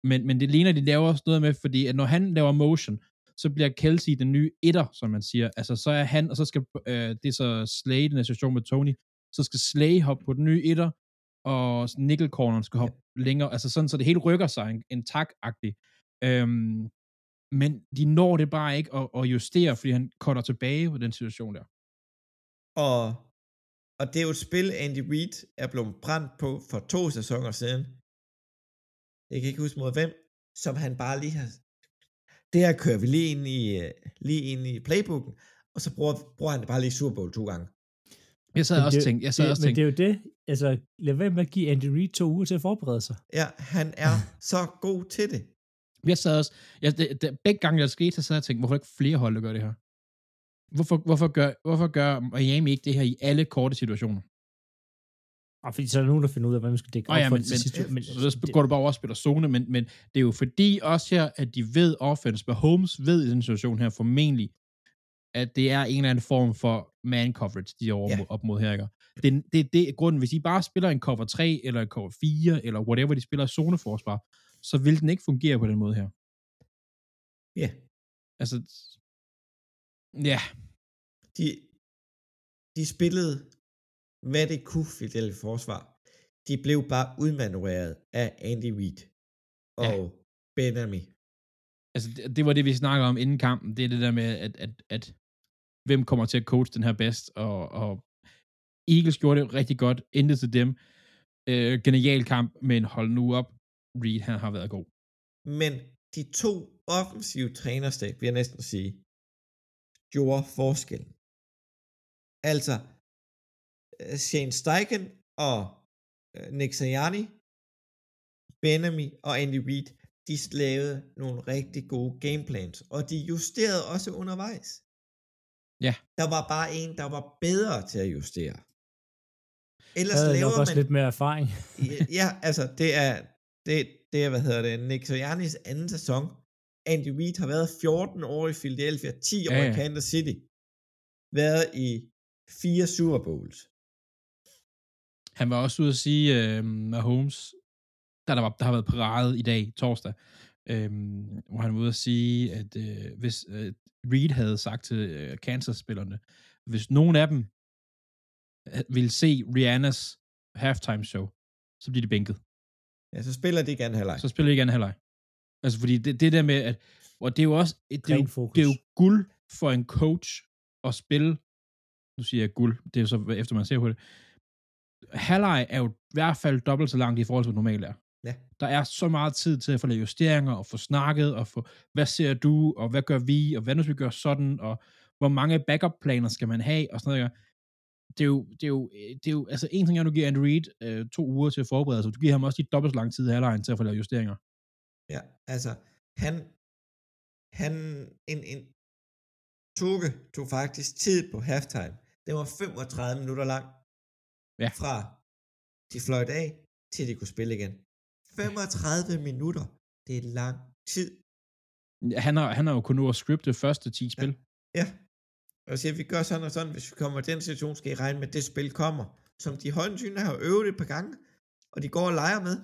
Men, men det ligner, de laver også noget med, fordi at når han laver motion, så bliver Kelsey den nye etter, som man siger. Altså, så er han, og så skal, øh, det er så Slay, den situation med Tony, så skal Slay hoppe på den nye etter, og nickel corneren skal hoppe ja. længere, altså sådan, så det hele rykker sig en, en tak-agtigt. Øhm, men de når det bare ikke at, at justere, fordi han cutter tilbage på den situation der. Og, og det er jo et spil, Andy Reid er blevet brændt på for to sæsoner siden. Jeg kan ikke huske mod hvem, som han bare lige har... Det her kører vi lige ind i, øh, lige ind i playbooken, og så bruger, bruger han det bare lige Super Bowl to gange. Jeg sad Men også det- tænkt, jeg sad det, også men tænkt, det er jo det. Altså, lad være med at give Andy Reid to uger til at forberede sig. Ja, han er så god til det. jeg sad også, jeg, det, det, begge gange jeg skete, så sad jeg og tænkte, hvorfor ikke flere hold, der gør det her? Hvorfor, hvorfor, gør, hvorfor gør Miami ikke det her i alle korte situationer? Og fordi så er der nogen, der finder ud af, hvad man skal dække op ja, men, men, sidst. men, så så går du bare over og spiller zone, men, men det er jo fordi også her, at de ved offense, hvad Holmes ved i den situation her formentlig, at det er en eller anden form for man coverage, de er over ja. op mod her, ikke? Det, det, det er grunden, hvis de bare spiller en cover 3, eller en cover 4, eller whatever de spiller zoneforsvar, så vil den ikke fungere på den måde her. Ja. Altså, ja, De, de spillede, hvad det kunne i det forsvar. De blev bare udmanøvreret af Andy Reid og ja. Benami. altså det, det var det, vi snakker om inden kampen, det er det der med, at, at, at hvem kommer til at coach den her bedst, og, og Eagles gjorde det rigtig godt, endte til dem. Øh, genial kamp, men hold nu op, Reed, han har været god. Men de to offensive trænerstab, vil jeg næsten sige, gjorde forskellen. Altså, øh, Shane Steichen og øh, Nick Sirianni, Benami og Andy Reid, de lavede nogle rigtig gode gameplans, og de justerede også undervejs. Ja. Der var bare en, der var bedre til at justere. Ellers Jeg laver nok også man... lidt mere erfaring. Ja, altså, det er, det, det er, hvad hedder det, Nick Siriannis anden sæson. Andy Reid har været 14 år i Philadelphia, 10 år Ja, i ja. Kansas City. Været i fire Super Bowls. Han var også ude at sige, øh, Mahomes, der, der, var, der har været parade i dag, torsdag, øhm, hvor han var ude at sige, at øh, hvis øh, Reed havde sagt til øh, Kansas-spillerne, hvis nogen af dem øh, ville se Rihannas halftime show, så bliver de bænket. Ja, så spiller de ikke anden halvleg. Så spiller de ikke anden halvleg. Altså, fordi det, det der med, at, og det er jo også, det er jo, det er jo guld for en coach at spille, nu siger jeg guld, det er jo så efter man ser på det, halvleg er jo i hvert fald dobbelt så langt i forhold til, hvad normalt er. Der er så meget tid til at få lavet justeringer, og få snakket, og få, hvad ser du, og hvad gør vi, og hvad nu skal vi gøre sådan, og hvor mange backup-planer skal man have, og sådan noget. Det er jo, det er jo, det er jo altså en ting er, at du giver Andy Reid øh, to uger til at forberede sig, du giver ham også de dobbelt så lang tid i halvlejen til at få lavet justeringer. Ja, altså, han, han, en, en, Toge tog faktisk tid på halftime. Det var 35 minutter lang. Ja. Fra de fløjt af, til de kunne spille igen. 35 minutter. Det er lang tid. Han har, han har jo kun nu at scripte første 10 spil. Ja. Og siger, vi gør sådan og sådan, hvis vi kommer i den situation, skal I regne med, at det spil kommer. Som de højensynende har øvet et par gange, og de går og leger med.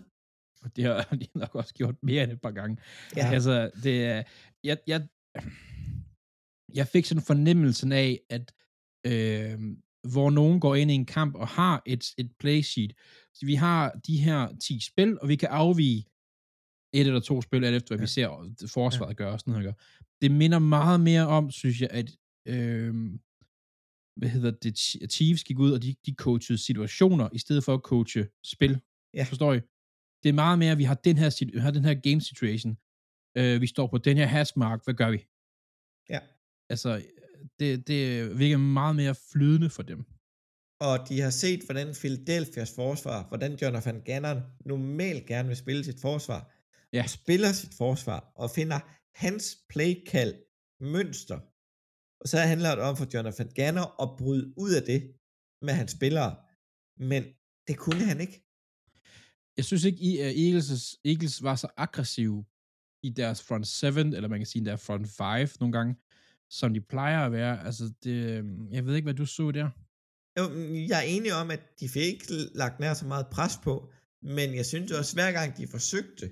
Og det har de nok også gjort mere end et par gange. Ja. Altså, det er... Jeg, jeg, jeg fik sådan fornemmelsen af, at øh, hvor nogen går ind i en kamp og har et, et play sheet. Så vi har de her 10 spil, og vi kan afvige et eller to spil, alt efter hvad ja. vi ser forsvaret ja. gøre og sådan noget. Gør. Det minder meget mere om, synes jeg, at øh, hvad hedder det, Chiefs gik ud, og de, de coachede situationer, i stedet for at coache spil. Ja. Forstår I? Det er meget mere, at vi har den her, vi har den her game situation. Øh, vi står på den her hashmark, hvad gør vi? Ja. Altså, det, det virker meget mere flydende for dem. Og de har set, hvordan Philadelphia's forsvar, hvordan Jonathan Gannon normalt gerne vil spille sit forsvar, ja. og spiller sit forsvar, og finder hans playkald mønster. Og så handler det om for Jonathan Gannon at bryde ud af det med hans spillere. Men det kunne han ikke. Jeg synes ikke, at Eagles, Eagles var så aggressive i deres front 7, eller man kan sige deres front 5 nogle gange, som de plejer at være. Altså, det, jeg ved ikke, hvad du så der. Jeg er enig om, at de fik ikke lagt nær så meget pres på, men jeg synes også, hver gang de forsøgte,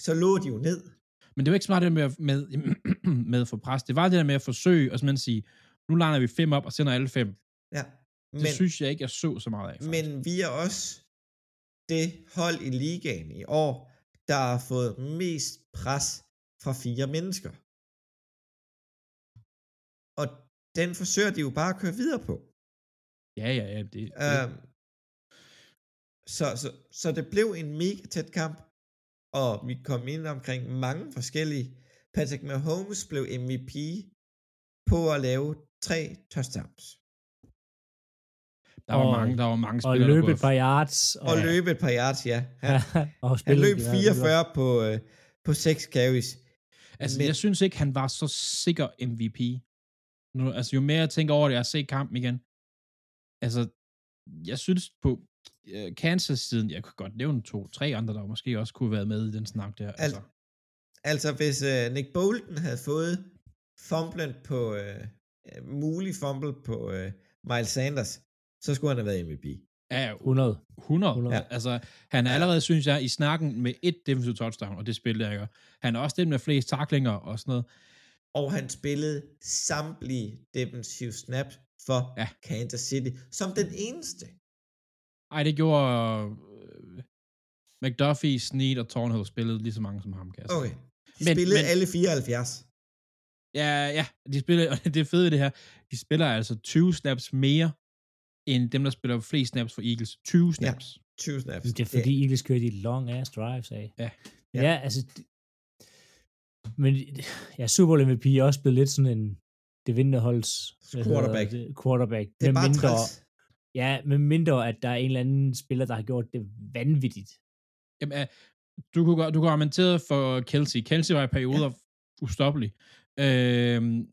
så lå de jo ned. Men det var ikke smart det med, med, med for pres. Det var det der med at forsøge, og simpelthen sige, nu lander vi fem op og sender alle fem. Ja. Men, det synes jeg ikke, jeg så så meget af. Faktisk. Men vi er også det hold i ligaen i år, der har fået mest pres fra fire mennesker. Og den forsøger de jo bare at køre videre på. Ja, ja, ja. Det, øhm, så, så, så det blev en mega tæt kamp, og vi kom ind omkring mange forskellige. Patrick Mahomes blev MVP på at lave tre touchdowns. Der var og, mange, der var mange og spillere, løbe et par yards. Og, og løbe et par yards, ja. ja og han løb 44 på, øh, på 6 carries. Altså, Men, jeg synes ikke, han var så sikker MVP. Nu, altså, jo mere jeg tænker over det, jeg har set kampen igen. Altså, jeg synes på uh, Kansas-siden, jeg kunne godt nævne to, tre andre, der måske også kunne have været med i den snak der. Altså, altså hvis uh, Nick Bolton havde fået fumblen på, uh, mulig fumble på uh, Miles Sanders, så skulle han have været MVP. Ja, 100. 100. 100. Ja. Altså, han er allerede, synes jeg, i snakken med et defensive touchdown, og det spiller jeg gør. Han er også den med flest taklinger og sådan noget. Og han spillede samtlige defensive snaps for ja. Kansas City, som den eneste. Ej, det gjorde uh, McDuffie, Snead og Thornhill spillede lige så mange som ham, kan jeg Okay. De men, spillede men, alle 74. Ja, ja, de spiller, og det er fedt det her, de spiller altså 20 snaps mere, end dem, der spiller flest snaps for Eagles. 20 snaps. Ja, 20 snaps. Det er fordi, det... Eagles kører de long ass drives af. Ja. Ja, ja altså, men ja, Super Bowl MVP er også blevet lidt sådan en, det vinterholds quarterback. Det, quarterback. Det er med bare mindre, træls. Ja, med mindre, at der er en eller anden spiller, der har gjort det vanvittigt. Jamen, du kunne, du kunne argumentere for Kelsey. Kelsey var i perioder ja. ustoppelig. Øhm,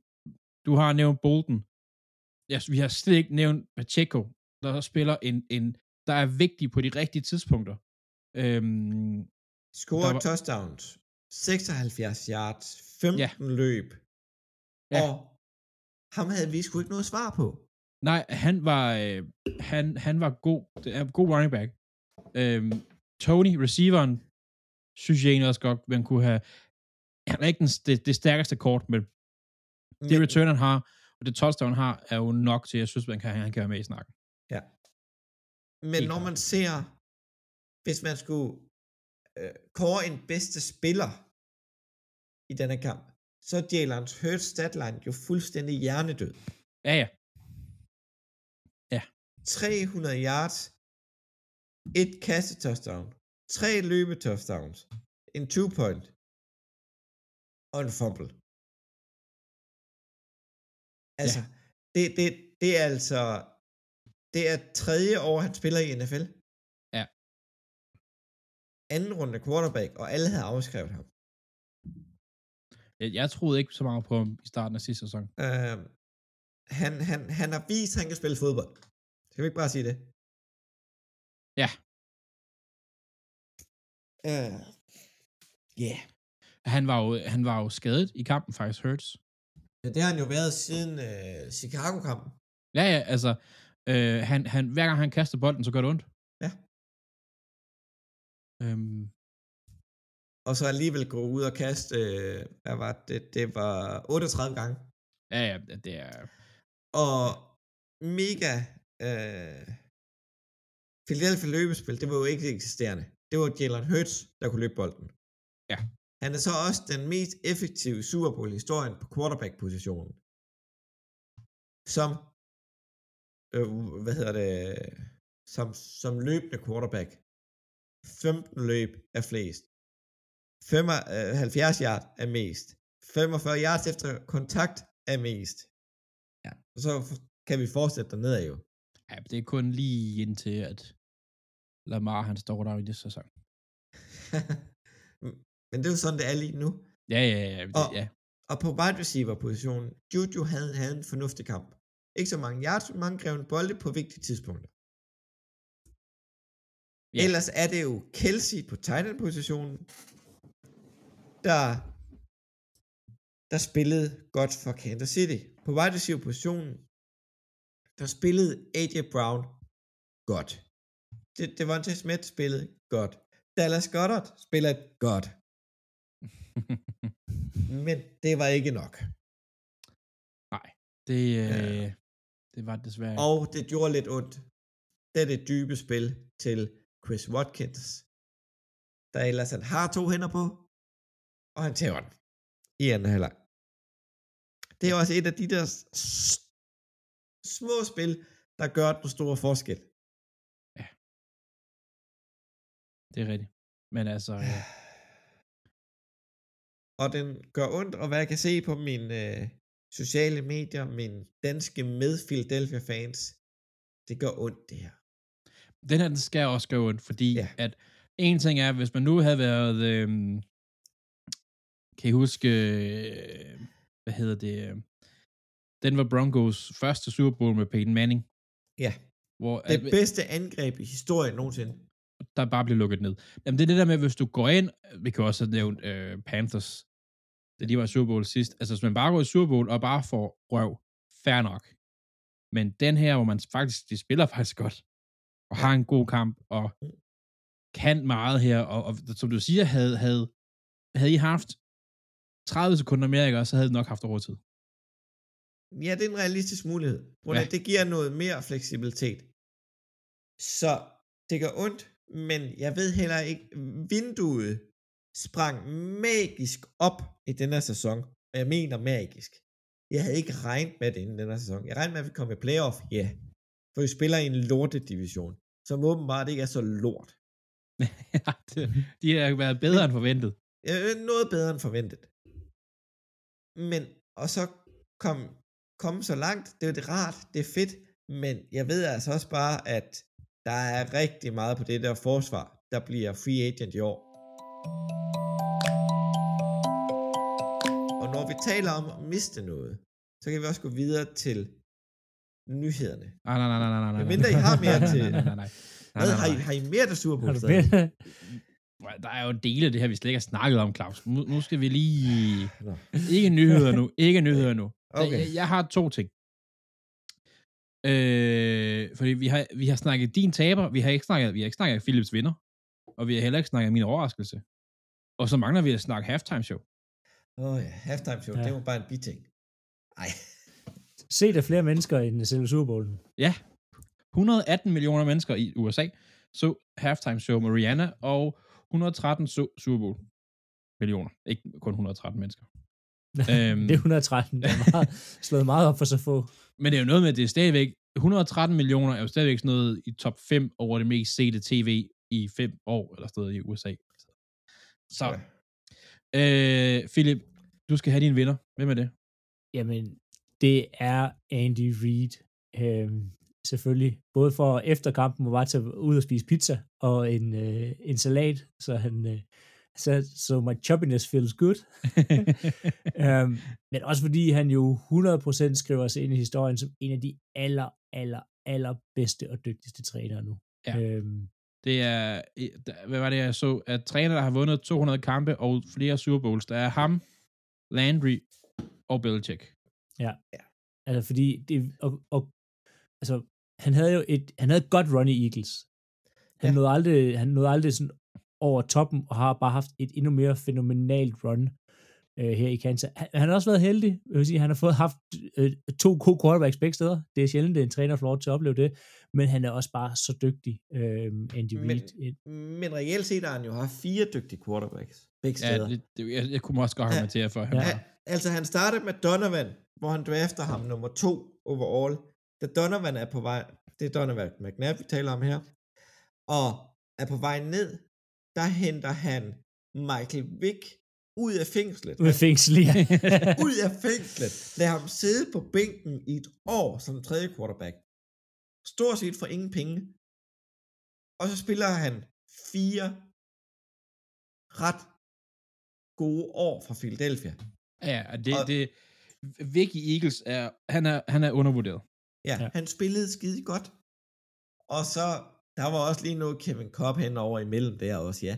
du har nævnt Bolton. Ja, vi har slet ikke nævnt Pacheco, der spiller en, en, der er vigtig på de rigtige tidspunkter. Øhm, Scorer var... touchdowns. 76 yards. 15 ja. løb. Ja. Og ham havde vi sgu ikke noget svar på. Nej, han var, øh, han, han var god, det er god running back. Øhm, Tony, receiveren, synes jeg egentlig også godt, man kunne have... Han er ikke den, det, det stærkeste kort, men det return, han har, og det touchdown, han har, er jo nok til, jeg synes, man kan, han kan være med i snakken. Ja. Men Helt når man ser, hvis man skulle øh, kåre en bedste spiller i denne kamp, så er Jalen Hurts statline jo fuldstændig hjernedød. Ja, ja. 300 yards, et kaste touchdown, tre løbe touchdowns, en two point og en fumble. Altså, ja. det, det, det er altså, det er tredje år, han spiller i NFL. Ja. Anden runde quarterback, og alle havde afskrevet ham. Jeg, jeg troede ikke så meget på ham i starten af sidste sæson. Uh, han, han, han har vist, at han kan spille fodbold. Skal vi ikke bare sige det? Ja. Uh, yeah. Han var jo, han var jo skadet i kampen, faktisk Hurts. Ja, det har han jo været siden uh, Chicago-kampen. Ja, ja, altså, øh, han, han, hver gang han kaster bolden, så gør det ondt. Ja. Øhm, Og så alligevel gå ud og kaste, øh, hvad var det? Det var 38 gange. ja, ja, det er... Og mega øh, Philadelphia løbespil, det var jo ikke eksisterende. Det var Jalen Hurts, der kunne løbe bolden. Ja. Han er så også den mest effektive Super Bowl historien på quarterback-positionen. Som, øh, hvad hedder det, som, som løbende quarterback. 15 løb er flest. 75 yard er mest. 45 yards efter kontakt er mest. Ja. Og så kan vi fortsætte dernede jo. Ja, det er kun lige indtil, at Lamar, han står der i det sæson. Men det er jo sådan, det er lige nu. Ja, ja, ja. Det, Og- ja. Og på wide receiver positionen, Juju havde, havde en fornuftig kamp. Ikke så mange yards, men mange grevne bolde på vigtige tidspunkter. Ja. Ellers er det jo Kelsey på tight end positionen, der, der spillede godt for Kansas City. På wide receiver positionen, der spillede AJ Brown godt. Det, det var en Smith spillede godt. Dallas Goddard spiller godt. Men det var ikke nok. det, øh, Ja. det var desværre. Og det gjorde lidt ondt. Det er det dybe spil til Chris Watkins, der ellers han har to hænder på, og han tager den i anden halvleg. Det er også et af de der små spil, der gør den store forskel. Det er rigtigt. Men altså, ja. Og den gør ondt, og hvad jeg kan se på mine øh, sociale medier, mine danske med Philadelphia fans, det gør ondt det her. den her, den skal også gøre ondt, fordi Ja. ja. at en ting er, hvis man nu havde været, øhm, kan I huske, øh, hvad hedder det, øh, Denver Broncos første Super Bowl med Peyton Manning, Ja, hvor det at, bedste angreb i historien nogensinde. der bare blev lukket ned. Jamen det er det der med, hvis du går ind, vi kan også have nævnt øh, Panthers, da de var i Super Bowl sidst, altså hvis man bare går i Super Bowl og bare får røv, fair nok. Men den her, hvor man faktisk, de spiller faktisk godt, og har en god kamp, og kan meget her, og, og som du siger, havde, havde, havde I haft 30 sekunder mere, ikke, så havde I nok haft overtid. Ja, det er en realistisk mulighed. Ja. Ja. Det giver noget mere fleksibilitet. Så det gør ondt, men jeg ved heller ikke, vinduet sprang magisk op i den her sæson, og jeg mener magisk. Jeg havde ikke regnet med det inden den her sæson. Jeg regnede med, at vi kom i playoff, ja. Yeah. For vi spiller i en lortedivision, som åbenbart ikke er så lort. Ja, de har været bedre end forventet. Øh, noget bedre end forventet. Men, og så kom, komme så langt, det er det rart, det er fedt, men jeg ved altså også bare, at der er rigtig meget på det der forsvar, der bliver free agent i år. Og når vi taler om at miste noget, så kan vi også gå videre til nyhederne. Nej, nej, nej, nej, nej, nej. Men mindre I har mere til- Nej, nej, nej. nej, Hvad, har, I, har I mere der Super Har Bowl? Der er jo dele af det her, vi slet ikke har snakket om, Claus. Nu, nu skal vi lige... Ikke nyheder nu. Ikke nyheder nu. Okay. Jeg, jeg har to ting. Øh, fordi vi har, vi har snakket din taber, vi har ikke snakket, vi har ikke snakket Philips vinder, og vi har heller ikke snakket min overraskelse. Og så mangler vi at snakke halftime show. Åh oh, ja, halftime show, Ja. det var bare en biting. Ej, Se der flere mennesker end selve Super Bowlen. Ja, 118 millioner mennesker i USA så halftime show med Rihanna, og 113 så Super Bowl millioner. Ikke kun 113 mennesker. Øhm. det er 113. Det er meget, slået meget op for så få. Men det er jo noget med, at det er stadigvæk, 113 millioner er jo stadigvæk sådan noget i top 5 over det mest sete tv i 5 år, eller noget i USA. Så, Ja. øh, Philip, du skal have din vinder. Hvem er det? Jamen, det er Andy Reid. Øhm, selvfølgelig. Både for efter kampen må bare tage ud og spise pizza og en, øh, en salat, så han øh, så, so my choppiness feels good. øhm, men også fordi han jo 100% skriver sig ind i historien som en af de aller, aller, aller bedste og dygtigste trænere nu. Ja. Øhm, Det er, hvad var det, jeg så? At træner, der har vundet 200 kampe og flere Super Bowls, der er ham, Landry og Belichick. Altså, fordi det, og, og, altså, han havde jo et, han havde et godt run i Eagles. Han, Ja. nåede aldrig, han nåede aldrig sådan over toppen, og har bare haft et endnu mere fænomenalt run øh, her i Kansas. Han, han har også været heldig. Jeg vil sige, han har fået haft øh, to gode quarterbacks begge steder. Det er sjældent, at en træner får lov til at opleve det, men han er også bare så dygtig, øh, Andy Men- Reid. Men reelt set har han jo haft fire dygtige quarterbacks. Begge Ja, steder. det, det, jeg, jeg kunne også godt argumentere for, Ja. ja. Ja, altså han startede med Donovan, hvor han drafter ham nummer to overall. Da Donovan er på vej, det er Donovan McNabb, vi taler om her, og er på vej ned, der henter han Michael Vick ud af fængslet. Ud af fængsel, ja. ud af fængslet. Lad ham sidde på bænken i et år som tredje quarterback. Stort set for ingen penge. Og så spiller han fire ret gode år fra Philadelphia. Ja, og det, Og- det, Vicky Eagles er, han er, han er undervurderet. Ja, Ja. ja, han spillede skide godt. Og så, der var også lige noget Kevin Cobb henover imellem der også, ja.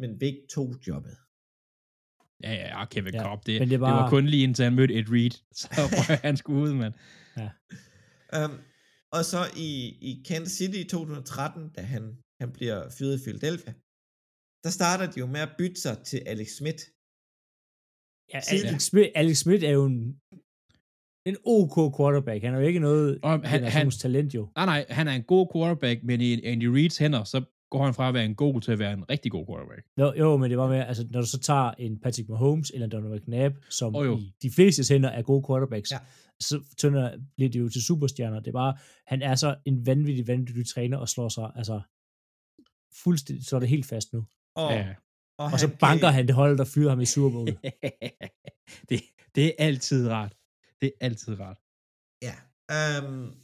Men Vic tog jobbet. Ja, ja, ja, Kevin Ja, ja, Cobb, det, men det var... det var kun lige indtil han mødte Ed Reed, så han skulle ud, mand. Um, og så i, i Kansas City i 2013, da han, han bliver fyret i Philadelphia, der starter de jo med at bytte sig til Alex Smith. ja Alex, Smith, Alex Smith er jo en, en OK quarterback. Han er jo ikke noget Og han- han- talent jo. Nej, nej, han er en god quarterback, men i Andy Reeds hænder, så går han fra at være en god til at være en rigtig god quarterback. Jo, jo, men det var med, altså når du så tager en Patrick Mahomes eller Donovan McNabb, som oh, jo. i de fleste hænder er gode quarterbacks, Ja. så tønder, bliver det jo til superstjerner. Det er bare, han er så en vanvittig, vanvittig træner og slår sig, altså fuldstændig, så er det helt fast nu. Og, Ja. og, Og så banker han det hold, der fyrer ham i Super Bowl. det, det er altid rart. Det er altid rart. Ja. Um,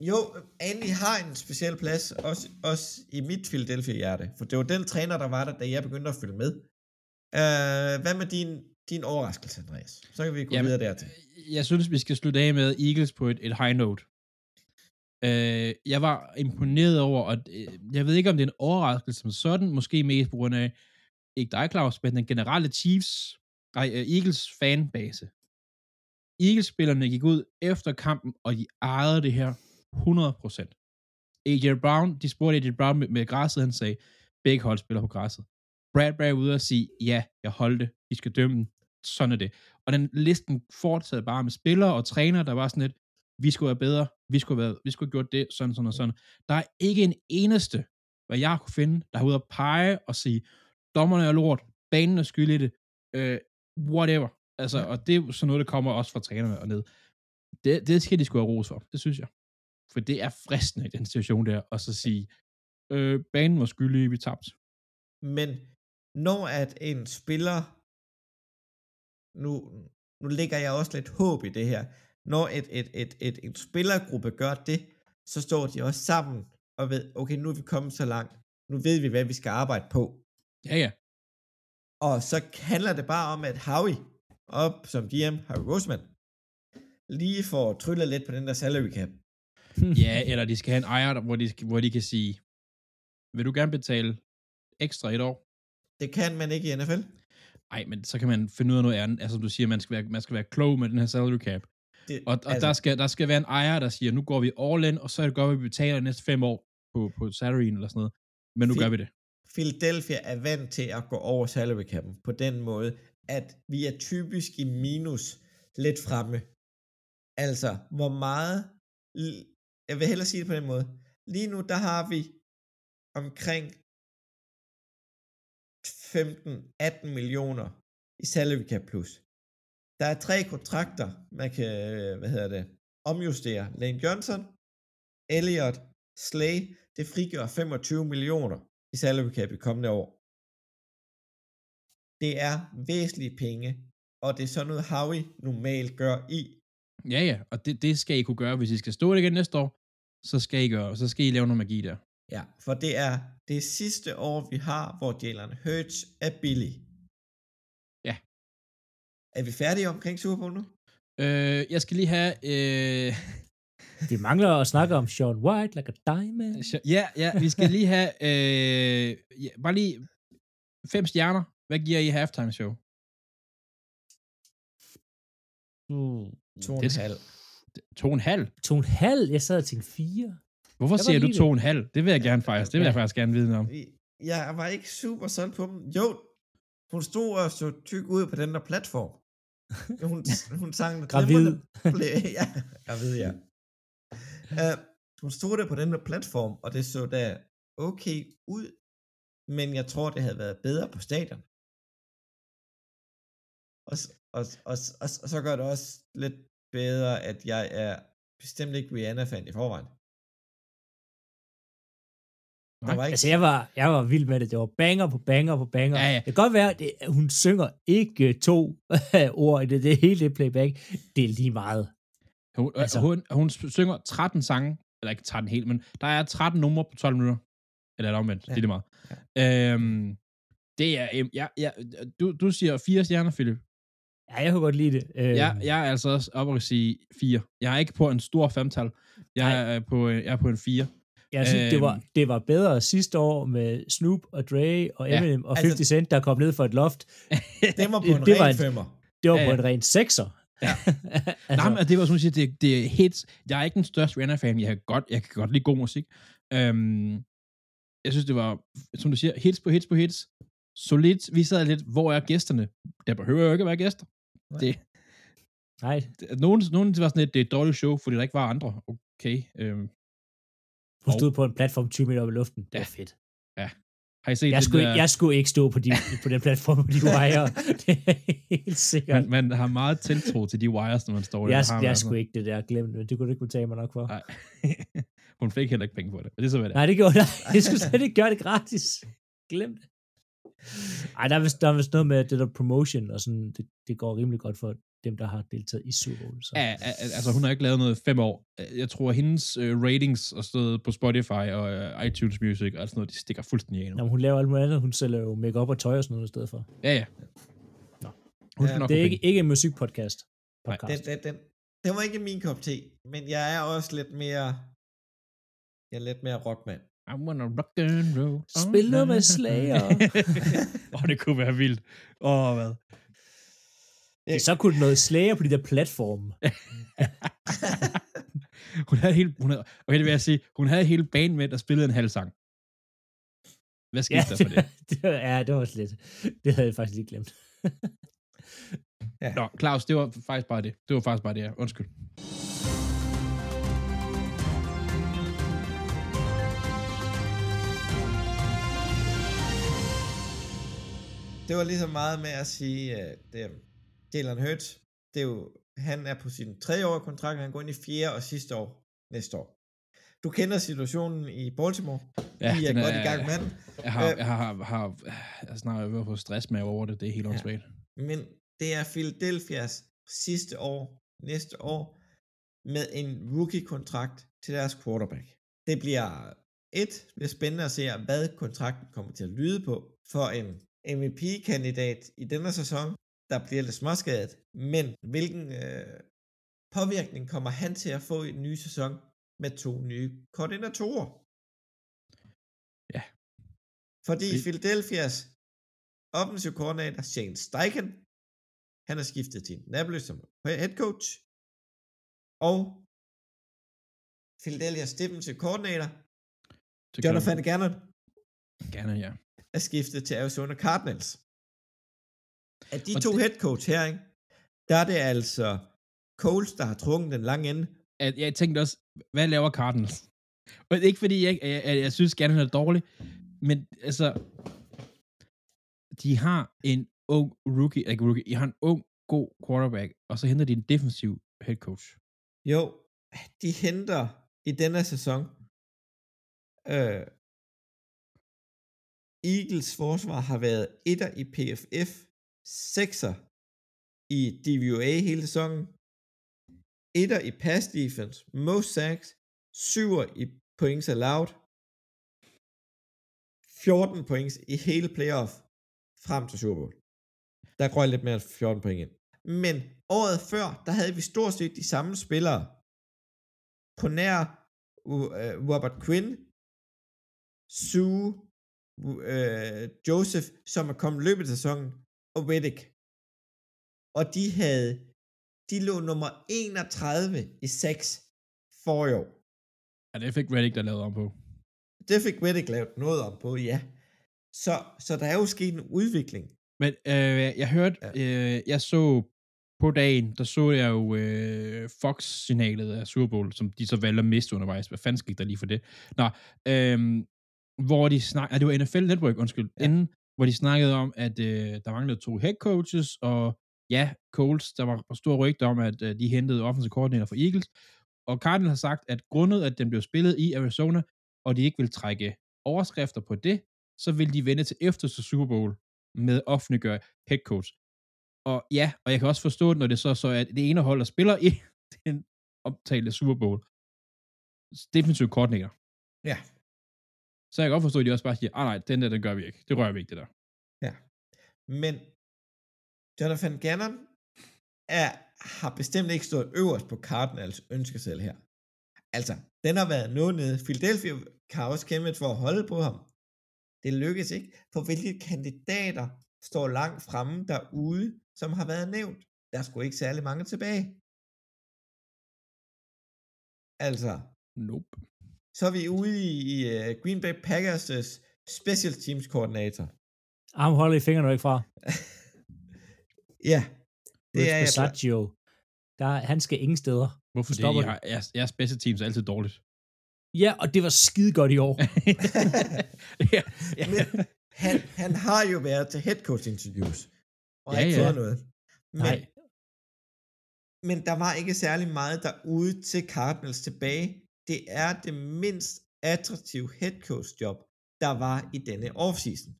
jo, Andy har en speciel plads, også, også i mit Philadelphia-hjerte. For det var den træner, der var der, da jeg begyndte at følge med. Uh, hvad med din, din overraskelse, Andreas? Så kan vi gå Jamen, videre dertil. Jeg synes, vi skal slutte af med Eagles på et, et high note. Øh, jeg var imponeret over, og øh, jeg ved ikke, om det er en overraskelse som sådan, måske mest på grund af, ikke dig, Claus, men den generelle Chiefs, nej, øh, Eagles fanbase. Eagles-spillerne gik ud efter kampen, og de ejede det her 100%. AJ Brown, de spurgte AJ Brown med, med græsset, han sagde, begge hold spiller på græsset. Bradbury er ude og sige, ja, jeg holdt det, de skal dømme den. Sådan er det. Og den listen fortsatte bare med spillere og trænere, der var sådan lidt, vi skulle være bedre, vi skulle have, været, vi skulle have gjort det, sådan, sådan og sådan. Der er ikke en eneste, hvad jeg kunne finde, der er ude at pege og sige, dommerne er lort, banen er skyld i det, øh, whatever. Altså, og det er jo sådan noget, der kommer også fra trænerne og ned. Det, det skal de sgu have ros for, det synes jeg. For det er fristende i den situation der, og så sige, øh, banen var skyldig, vi tabte. Men når at en spiller, nu, nu lægger jeg også lidt håb i det her, når et, et, et, et, en spillergruppe gør det, så står de også sammen og ved, okay, nu er vi kommet så langt, nu ved vi, hvad vi skal arbejde på. Ja, ja. Og så handler det bare om, at Howie, op som GM, Howie Roseman, lige får tryllet lidt på den der salary cap. Ja, eller de skal have en ejer, der- hvor de, hvor de kan sige, vil du gerne betale ekstra et år? Det kan man ikke i NFL. Nej, men så kan man finde ud af noget andet. Altså, som du siger, man skal være, man skal være klog med den her salary cap. Det, Og, og altså, der, skal, der skal være en ejer, der siger, nu går vi all in, og så er det godt, at vi betaler næste fem år på, på salaryen eller sådan noget. Men nu Fint. gør vi det. Philadelphia er vant til at gå over salary cap'en på den måde, at vi er typisk i minus lidt fremme. Altså, hvor meget... Jeg vil hellere sige det på den måde. Lige nu, der har vi omkring 15-18 millioner i salary cap plus. Der er tre kontrakter, man kan, hvad hedder det, omjustere. Lane Johnson, Elliot, Slay, det frigør 25 millioner i salary cap i kommende år. Det er væsentlige penge, og det er sådan noget, Howie normalt gør i. Ja, ja, og det, det skal I kunne gøre. Hvis I skal stå det igen næste år, så skal I gøre, så skal I lave noget magi der. Ja, for det er det sidste år, vi har, hvor Jalen Hurts er billig. Ja. Er vi færdige omkring Super Bowl nu? Øh, jeg skal lige have... Øh, Vi mangler at snakke om Sean White, like a diamond. ja, ja, vi skal lige have... Øh, ja, bare lige fem stjerner. Hvad giver I halftime show? Mm. To og en halv. To og en halv? To en halv? Jeg sad og tænkte fire. Hvorfor Jeg siger du to en halv? Det vil jeg gerne faktisk. Det vil jeg Ja. faktisk gerne vide noget om. Jeg var ikke super solgt på dem. Jo, hun stod og så tyk ud på den der platform. Hun, hun sang Gravid. Ja, gravid, ja. Uh, hun stod der på den der platform, og det så da okay ud, men jeg tror, det havde været bedre på stadion. Og, og, og, og, og så gør det også lidt bedre, at jeg er bestemt ikke Rihanna-fan i forvejen. Der var ikke, Altså, jeg var, jeg var vild med det. Det var banger på banger på banger. Ja, ja. Det kan godt være, at det, at hun synger ikke to ord i det, det hele det playback. Det er lige meget. Hun, Altså- altså, hun, hun synger 13 sange, eller ikke 13 helt, men der er 13 numre på 12 minutter. Eller er det omvendt, ja. Det er det meget. Ja. Øhm, det er, øhm, ja, ja, du, du siger fire stjerner, Philip. Ja, jeg kunne godt lide det. Øh, Ja, jeg er altså også oppe at sige fire. Jeg er ikke på en stor femtal. Jeg Nej. er på, jeg er på en fire. jeg synes, det, var, øhm. det var bedre sidste år med Snoop og Dre og Ja, Eminem og altså- 50 Cent, der kom ned for et loft. den var på en det ren en- femmer. Det var Ja, på ja. en ren sekser. Ja. altså, Nej, men det var som du siger, det, det er hits. Jeg er ikke den største Rihanna-fan. Jeg, kan godt, jeg kan godt lide god musik. Øhm, jeg synes, det var, som du siger, hits på hits på hits. Solidt. Vi sad lidt, hvor er gæsterne? Der behøver jo ikke at være gæster. Nej. Det, nej, det, nogen, nogen det var sådan lidt, det er et dårligt show, fordi der ikke var andre. Okay. Øhm, hun stod på en platform 20 meter op i luften. Det Ja. var fedt. har I set Jeg det skulle, der, ikke, jeg skulle ikke stå på, de, på den platform på de wire. det er helt sikkert. man, man har meget tiltro til de wires, når man står der. jeg, Der har jeg altså- skulle ikke det der glemt, men det kunne du ikke betale mig nok for. Nej. Hun fik heller ikke penge for det. Det er så, hvad det er. Nej, det gjorde jeg. Jeg skulle slet ikke gøre det gratis. Glem det. Ej, der er vist, der er vist noget med det der promotion, og sådan, det, det går rimelig godt for dem, der har deltaget i Super Bowl. Så. Ja, altså hun har ikke lavet noget i fem år. Jeg tror, at hendes uh, ratings og noget på Spotify og uh, iTunes Music og sådan noget, de stikker fuldstændig af nu. Jamen, hun laver alt muligt andet. Hun sælger jo make-up og tøj og sådan noget i stedet for. Ja, ja. Nå. Hun Ja, nok Det er ikke, ikke en musikpodcast. Podcast. Den, den, den, den var ikke min kop te, men jeg er også lidt mere, jeg er lidt mere rockmand. I wanna rock and roll. Spil noget med Slayer. Åh, oh, det kunne være vildt. Åh, oh, hvad? Det så kunne noget slager på de der platforme. hun havde helt, hun havde, okay, det vil jeg sige, hun havde hele banen med, der spillede en halv sang. Hvad skete Ja, der for det? det, var, ja, det var også lidt. Det havde jeg faktisk lige glemt. Nå, Claus, det var faktisk bare det. Det var faktisk bare det, ja. Undskyld. Det var lige så meget med at sige, at øh, Jalen Hurts, det er jo, han er på sin tredje år kontrakt, han går ind i fjerde og sidste år næste år. Du kender situationen i Baltimore. Ja, de er den godt i gang med den. Jeg har, Øh. jeg har, har, jeg er snart at få stress med over det. Det er helt Ja. åndssvagt. Men det er Philadelphia's sidste år, næste år, med en rookie-kontrakt til deres quarterback. Det bliver et, det bliver spændende at se, hvad kontrakten kommer til at lyde på for en MVP-kandidat i denne sæson, der bliver lidt småskadet, men hvilken øh, påvirkning kommer han til at få i den nye sæson med to nye koordinatorer? Ja. Fordi Det- Philadelphia's offensive coordinator, Shane Steichen, han er skiftet til Napoli som head coach, og Philadelphia's defensive coordinator, Det Jonathan Gannon, Gerne, ja. Er skiftet til Arizona Cardinals. Af de Og to det- head coach her, ikke, der er det altså Coles, der har trukket den lange ende. at jeg tænkte også, hvad laver Cardinals? Og ikke fordi, jeg, jeg, jeg, jeg synes gerne, er dårlig, men altså, de har en ung rookie, ikke rookie, de har en ung, god quarterback, og så henter de en defensiv head coach. Jo, de henter i denne sæson øh, Eagles forsvar har været etter i PFF, sekser i DVOA hele sæsonen, etter i pass defense, most sacks, syver i points allowed, 14 points i hele playoff frem til Super Bowl. Der går lidt mere end 14 point ind. Men året før, der havde vi stort set de samme spillere. På nær uh, øh, Robert Quinn, Sue, uh, Joseph, som er kommet løbet af sæsonen, og Reddick. Og de havde, de lå nummer 31 i 6 for i år. Ja, det fik Reddick, der lavede om på. Det fik Reddick lavet noget om på, ja. Så, så der er jo sket en udvikling. Men øh, jeg hørte, øh, jeg så på dagen, der så jeg jo øh, Fox-signalet af Super Bowl, som de så valgte at miste undervejs. Hvad fanden skete der lige for det? Nå, øh, hvor de snak... Ah, det var NFL Network, undskyld, ja. inden, hvor de snakkede om, at øh, der manglede to head coaches, og ja, Coles, der var stor rygter om, at øh, de hentede offensive koordinator for Eagles, og Cardinals har sagt, at grundet, at den blev spillet i Arizona, og de ikke vil trække overskrifter på det, så vil de vende til efter Super Bowl med offentliggøre head coach. Og ja, og jeg kan også forstå det, når det så, så er det ene hold, der spiller i den omtalte Super Bowl. Defensive koordinator. Ja. Så jeg kan godt forstå, at de også bare siger, ah nej, den der, den gør vi ikke. Det rører vi ikke, det der. Men Jonathan Gannon er, har bestemt ikke stået øverst på Cardinals ønskeseddel her. Altså, den har været noget nede. Philadelphia har også kæmpet for at holde på ham. Det lykkes ikke, for hvilke kandidater står langt fremme derude, som har været nævnt. Der er sgu ikke særlig mange tilbage. Altså, Nope. Så er vi ude i, i uh, Green Bay Packers' special teams koordinator. Arm holder i fingrene ikke fra. Ja, det Rich er jeg. Bisaccio. Der, han skal ingen steder. Hvorfor det? Stopper Jeg, har- jeres, jeres bedste teams er altid dårligt. Ja, og det var skide godt i år. ja, ja. Men han, han har jo været til head coach interviews, og Ja, har ikke ja. fået noget. Men, Nej. men der var ikke særlig meget derude til Cardinals tilbage. Det er det mindst attraktive head coach job, der var i denne offseason.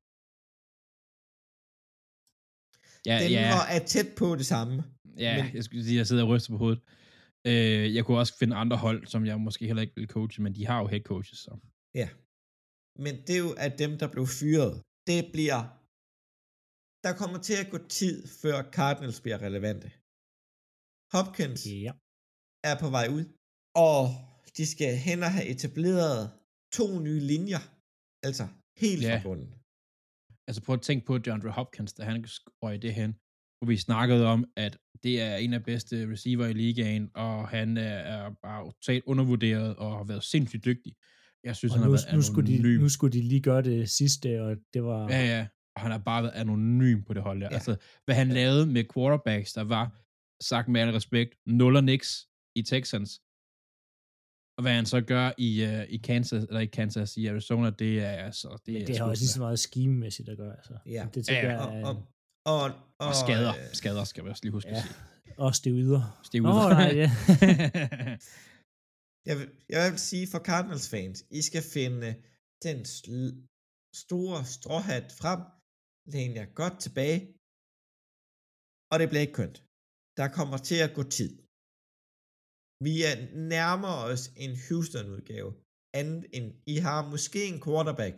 ja, Den ja, var er tæt på det samme. ja men- jeg skulle sige, jeg sidder og ryster på hovedet. Øh, jeg kunne også finde andre hold, som jeg måske heller ikke vil coache, men de har jo head coaches. Så. Ja. Men det er jo af dem, der blev fyret. Det bliver... Der kommer til at gå tid, før Cardinals bliver relevante. Hopkins Ja. er på vej ud, og de skal hen og have etableret to nye linjer. Altså helt Ja. fra bunden. Altså prøv at tænke på DeAndre Hopkins, da han røg det hen, hvor vi snakkede om, at det er en af bedste receiver i ligaen, og han er, bare totalt undervurderet og har været sindssygt dygtig. Jeg synes, Og han nu, har været nu, skulle de, anonym. nu skulle de lige gøre det sidste, og det var... Ja, ja. Og han har bare været anonym på det hold der. Ja. Ja. Altså, hvad han lavede med quarterbacks, der var, sagt med al respekt, 0 og niks i Texans. Og hvad han så gør i, uh, i Kansas, eller i Kansas, i Arizona, det er altså... Det, Men er det har sgu- også lige så meget scheme-mæssigt at gøre. Altså. Ja. Det tænker Ja, jeg, Og, er- og, og, og, Og skader. øh, Skader skal vi også lige huske Ja. at sige. også det yder. Stiv Nå, nej, ja. jeg, vil, jeg vil sige for Cardinals fans, I skal finde den sl- store stråhat frem, læn jer godt tilbage, og det bliver ikke kønt. Der kommer til at gå tid. Vi er nærmer os en Houston-udgave, andet end I har måske en quarterback,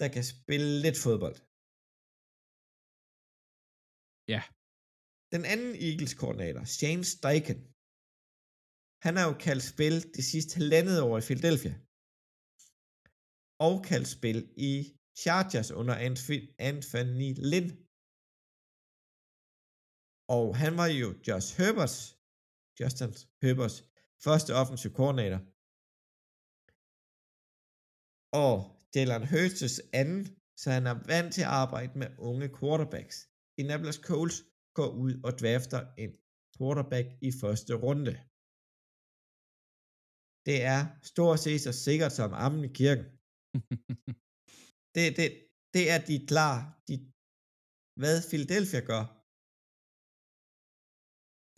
der kan spille lidt fodbold. Ja. Den anden Eagles-koordinator, Shane Steichen, han har jo kaldt spil det sidste halvandet år i Philadelphia. Og kaldt spil i Chargers under Anthony Lynn. Og han var jo Josh Herberts, Justin Herberts første offensive koordinator. Og Jalen Hurts' anden så han er vant til at arbejde med unge quarterbacks. Indianapolis Colts går ud og drafter en quarterback i første runde. Det er stort set så sikkert som ammen i kirken. Det, det, det er de klar. De, hvad Philadelphia gør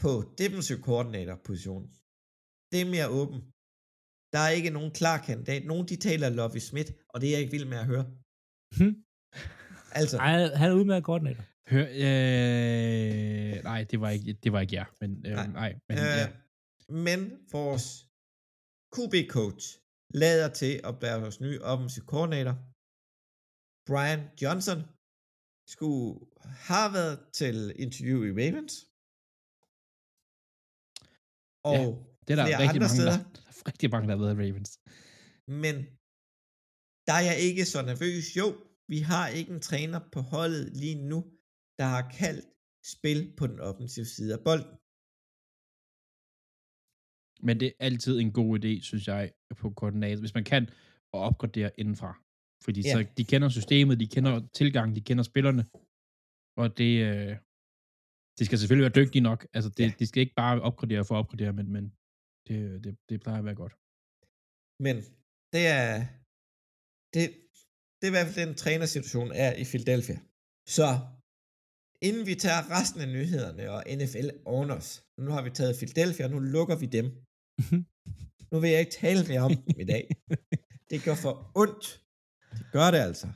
på defensive coordinator positionen. Det er mere åben. Der er ikke nogen klar kandidat. Nogen de taler Lovie Smith, og det er jeg ikke vild med at høre. Hmm. Altså, Ej, han er udmærket koordinator. Hør, øh, nej, det var ikke, det var ikke jer, men øh, Nej. nej. men øh, ja. men vores QB-coach lader til at være vores nye offensive coordinator. Brian Johnson skulle har været til interview i Ravens. Og Det er der flere rigtig mange, steder. der, der er rigtig mange, der har været Ravens. Men der er jeg ikke så nervøs. Jo, vi har ikke en træner på holdet lige nu, der har kaldt spil på den offensive side af bolden. Men det er altid en god idé, synes jeg, på koordinator, hvis man kan, at opgradere indenfra. Fordi Ja. så de kender systemet, de kender tilgangen, de kender spillerne, og det, øh, de skal selvfølgelig være dygtige nok. Altså, det, Ja. de skal ikke bare opgradere for at opgradere, men, men det, det, det plejer at være godt. Men det er, det, det er i hvert fald den trænersituation er i Philadelphia. Så inden vi tager resten af nyhederne og NFL on os, nu har vi taget Philadelphia, og nu lukker vi dem. Nu vil jeg ikke tale mere om dem i dag. Det gør for ondt. Det gør det altså.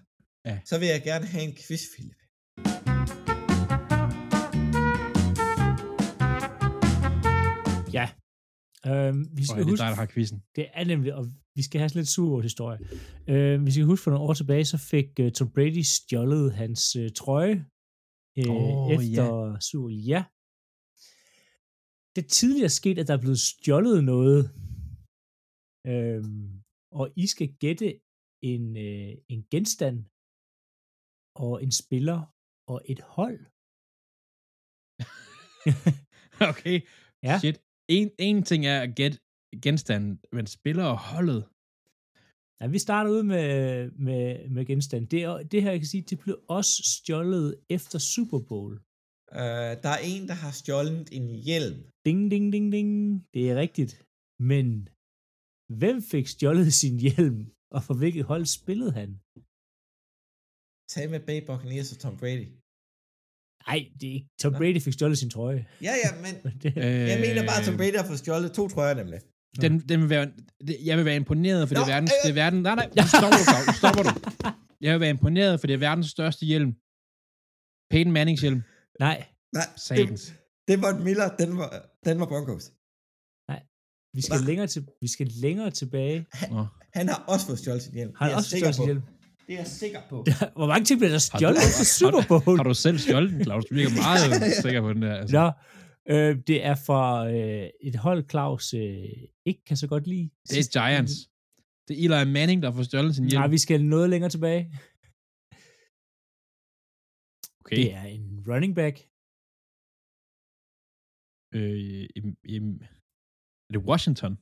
Ja. Så vil jeg gerne have en quiz, Philip. Øhm, vi skal er det huske, dig, der har quizzen? det er nemlig, og vi skal have sådan lidt sur historie. Øh, hvis I kan huske for nogle år tilbage, så fik uh, Tom Brady stjålet hans uh, trøje øh, Åh, efter Super Ja. Det er tidligere sket, at der er blevet stjålet noget, øhm, og I skal gætte en, øh, en genstand, og en spiller, og et hold. okay, Ja. shit. En, en ting er at gætte genstanden, men spiller og holdet. Ja, vi starter ud med, med, med genstand. Det, det her, jeg kan sige, det blev også stjålet efter Super Bowl. Uh, der er en, der har stjålet en hjelm. Ding, ding, ding, ding. Det er rigtigt. Men hvem fik stjålet sin hjelm, og for hvilket hold spillede han? Tampa Bay Buccaneers og Tom Brady. Nej, det er ikke. Tom Nå. Brady fik stjålet sin trøje. Ja, ja, men det, Øh, jeg mener bare, at Tom Brady har fået stjålet to trøjer nemlig. Den, den vil være, det, jeg vil være imponeret, for det er Nå, verdens, øh. det er verden, nej, nej, stopper du, Claus, stopper du. Jeg vil være imponeret, for det er verdens største hjelm. Peyton Mannings hjelm. nej, Nej, det, Satans. det var Miller, den var, den var Broncos. vi skal, Hva? længere til, vi skal længere tilbage. Nå. Han har også fået stjålet sin hjelm. Har Det han jeg også sikker stjålet sin på. hjelm? Det er jeg sikker på. Hvor mange ting blev der Har stjålet efter har- Super Bowl? Har du selv stjålet den, Claus? Du virker meget sikker på den der. Altså. Nå, øh, det er fra øh, et hold, Claus øh, ikke kan så godt lide. Det er Giants. Det er Eli Manning, der får stjålet sin hjelm. Nej, vi skal noget længere tilbage. okay. Det er en running back. Øh, im, im, er det Washington?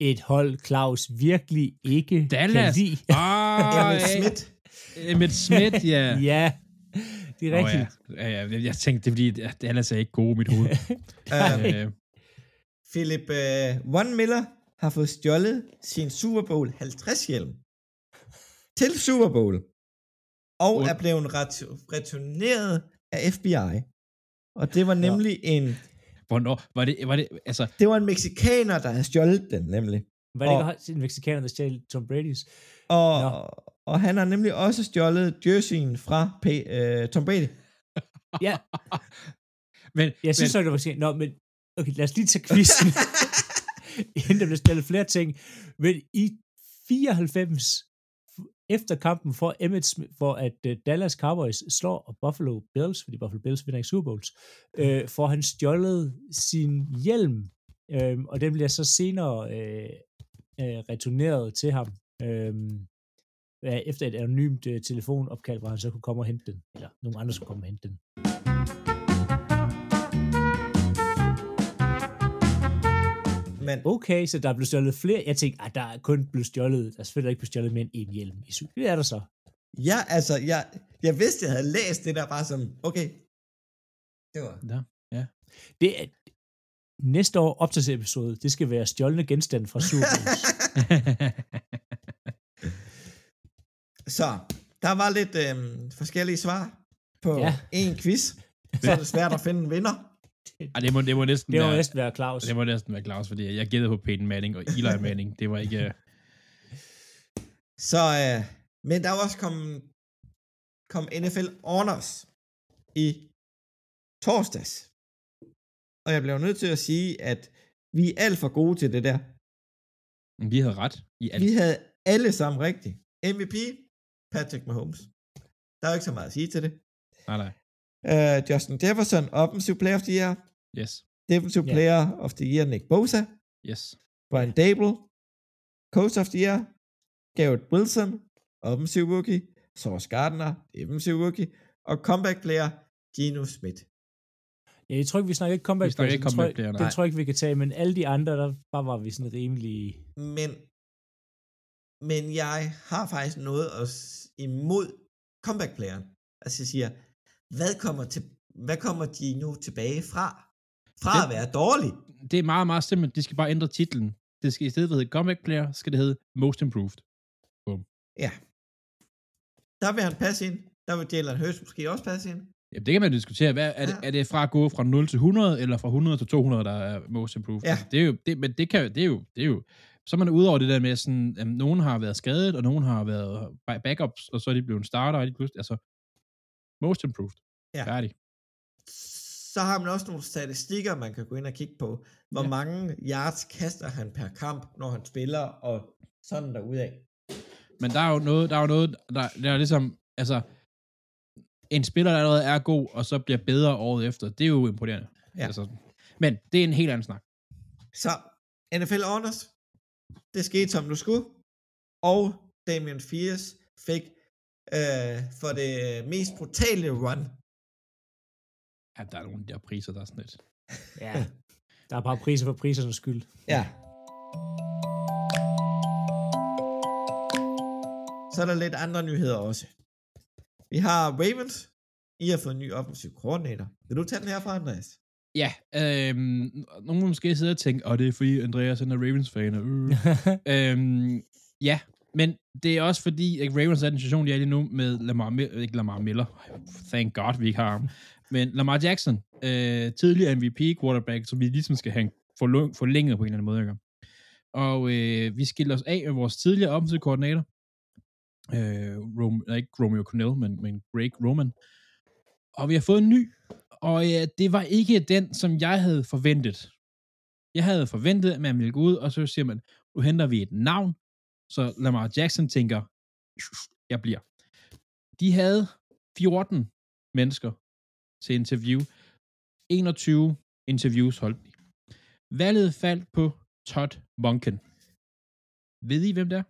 Et hold, Claus virkelig ikke Dallas. kan lide. Ah, Emmitt Smith. Emmitt Smith, ja. ja, det er rigtigt. ja. Ja, ja. Jeg tænkte, det er fordi, at Dallas er ikke gode i mit hoved. Uh, øh, Philip uh, One Miller har fået stjålet sin Super Bowl 50 hjelm til Super Bowl og er blevet ret- returneret af FBI. Og det var nemlig en hvornår? Var det, var det, altså, det var en mexikaner, der havde stjålet den nemlig. Var det Og- ikke en mexikaner, der stjal Tom Brady's? Og, Nå. og han har nemlig også stjålet jerseyen fra P- uh, Tom Brady. Ja, men, jeg synes men, nok, det var sent. Nå, men okay, lad os lige tage quizzen. Inden der bliver stillet flere ting. Men i 94, efter kampen for Emmett Smith, hvor at uh, Dallas Cowboys slår Buffalo Bills, fordi Buffalo Bills vinder ikke Super Bowls, øh, får han stjålet sin hjelm, øh, og den bliver så senere øh, øh, returneret til ham, øh, efter et anonymt øh, telefonopkald, hvor han så kunne komme og hente den, eller nogen andre skulle komme og hente den. Men Okay, så der er blevet stjålet flere. Jeg tænkte, at der er kun blevet stjålet, der er selvfølgelig ikke blevet stjålet end én hjelm. Det er der så. Ja, altså, jeg, jeg vidste, jeg havde læst det der bare som, okay, det var, Ja. Det er, næste år optagsepisode, det skal være stjålne genstande fra Super Bowls. Så, der var lidt øhm, forskellige svar på Ja. ja. en quiz. Så er det svært at finde en vinder. Ej, det må, det må næsten Det må være, næsten være Claus. det må næsten være Claus, fordi jeg gættede på Peyton Manning og Eli Manning. Det var ikke... øh, Så, øh, men der er også kommet kom NFL Honors i torsdags. Og jeg bliver nødt til at sige, at vi er alt for gode til det der. Vi havde ret i alt. Vi havde alle sammen rigtigt. MVP, Patrick Mahomes. Der er jo ikke så meget at sige til det. Nej, nej. Uh, Justin Jefferson, Offensive Player of the Year. Yes. Defensive Ja. Player of the Year, Nick Bosa. Yes. Brian Dable, Coach of the Year, Garrett Wilson, Offensive Rookie, Sauce Gardner, Defensive Rookie, og Comeback Player, Geno Smith. Ja, jeg tror ikke, vi snakker ikke comeback Vi snakker player, ikke tror comeback jeg- player, Den nej. tror jeg ikke, vi kan tage, men alle de andre, der bare var vi sådan rimelig... Men, men jeg har faktisk noget at imod comeback playeren. Altså jeg siger, hvad kommer, til, hvad kommer Gino tilbage fra? Fra Det- at være dårlig. Det er meget, meget simpelt. De skal bare ændre titlen. Det skal i stedet for at hedde Comeback Player, skal det hedde Most Improved. Ja. Der vil han passe ind. Der vil Jalen Hurts måske også passe ind. Ja, det kan man diskutere. Hvad, er, det, Ja. er det fra at gå fra 0 til 100, eller fra 100 til 200, der er most improved? Ja. Altså, det er jo, det, men det, kan, det, er jo, det er jo, så er man ude over det der med, sådan, at nogen har været skadet, og nogen har været ba- backups, og så er de blevet starter, og de pludselig, altså, most improved. Ja. Færdig. Så har man også nogle statistikker, man kan gå ind og kigge på. Hvor Ja. mange yards kaster han per kamp, når han spiller, og sådan derudad. Men der er jo noget, der er jo noget, der, der er ligesom, altså, en spiller, der allerede er god, og så bliver bedre året efter, det er jo imponerende. Ja. Altså, men det er en helt anden snak. Så NFL Honors, det skete som du skulle, og Damian Fierce fik øh, for det mest brutale run. Ja, der er nogle af de der priser, der er sådan lidt. Ja, der er bare priser for prisernes skyld. Ja. Så er der lidt andre nyheder også. Vi har Ravens. I har fået en ny offensiv koordinator. Vil du tage den her fra, Andreas? Ja, øhm, nogen måske sidde og tænke, åh, det er fordi Andreas han er Ravens-fan. Øh. øhm, ja, men det er også fordi, at Ravens er den situation, de er lige nu med Lamar, ikke Lamar Miller. Thank God, vi ikke har ham. Men Lamar Jackson, øh, tidligere MVP quarterback, som vi ligesom skal have forlænget på en eller anden måde. Ikke? Og øh, vi skiller os af med vores tidligere offensive koordinator. Øh, Rom, ikke Romeo Cornell, men, men Greg Roman. Og vi har fået en ny, og øh, det var ikke den, som jeg havde forventet. Jeg havde forventet, at man ville gå ud, og så siger man, nu henter vi et navn, så Lamar Jackson tænker, jeg bliver. De havde 14 mennesker til interview. 21 interviews holdt de. Valget faldt på Todd Monken. Ved I, hvem det er?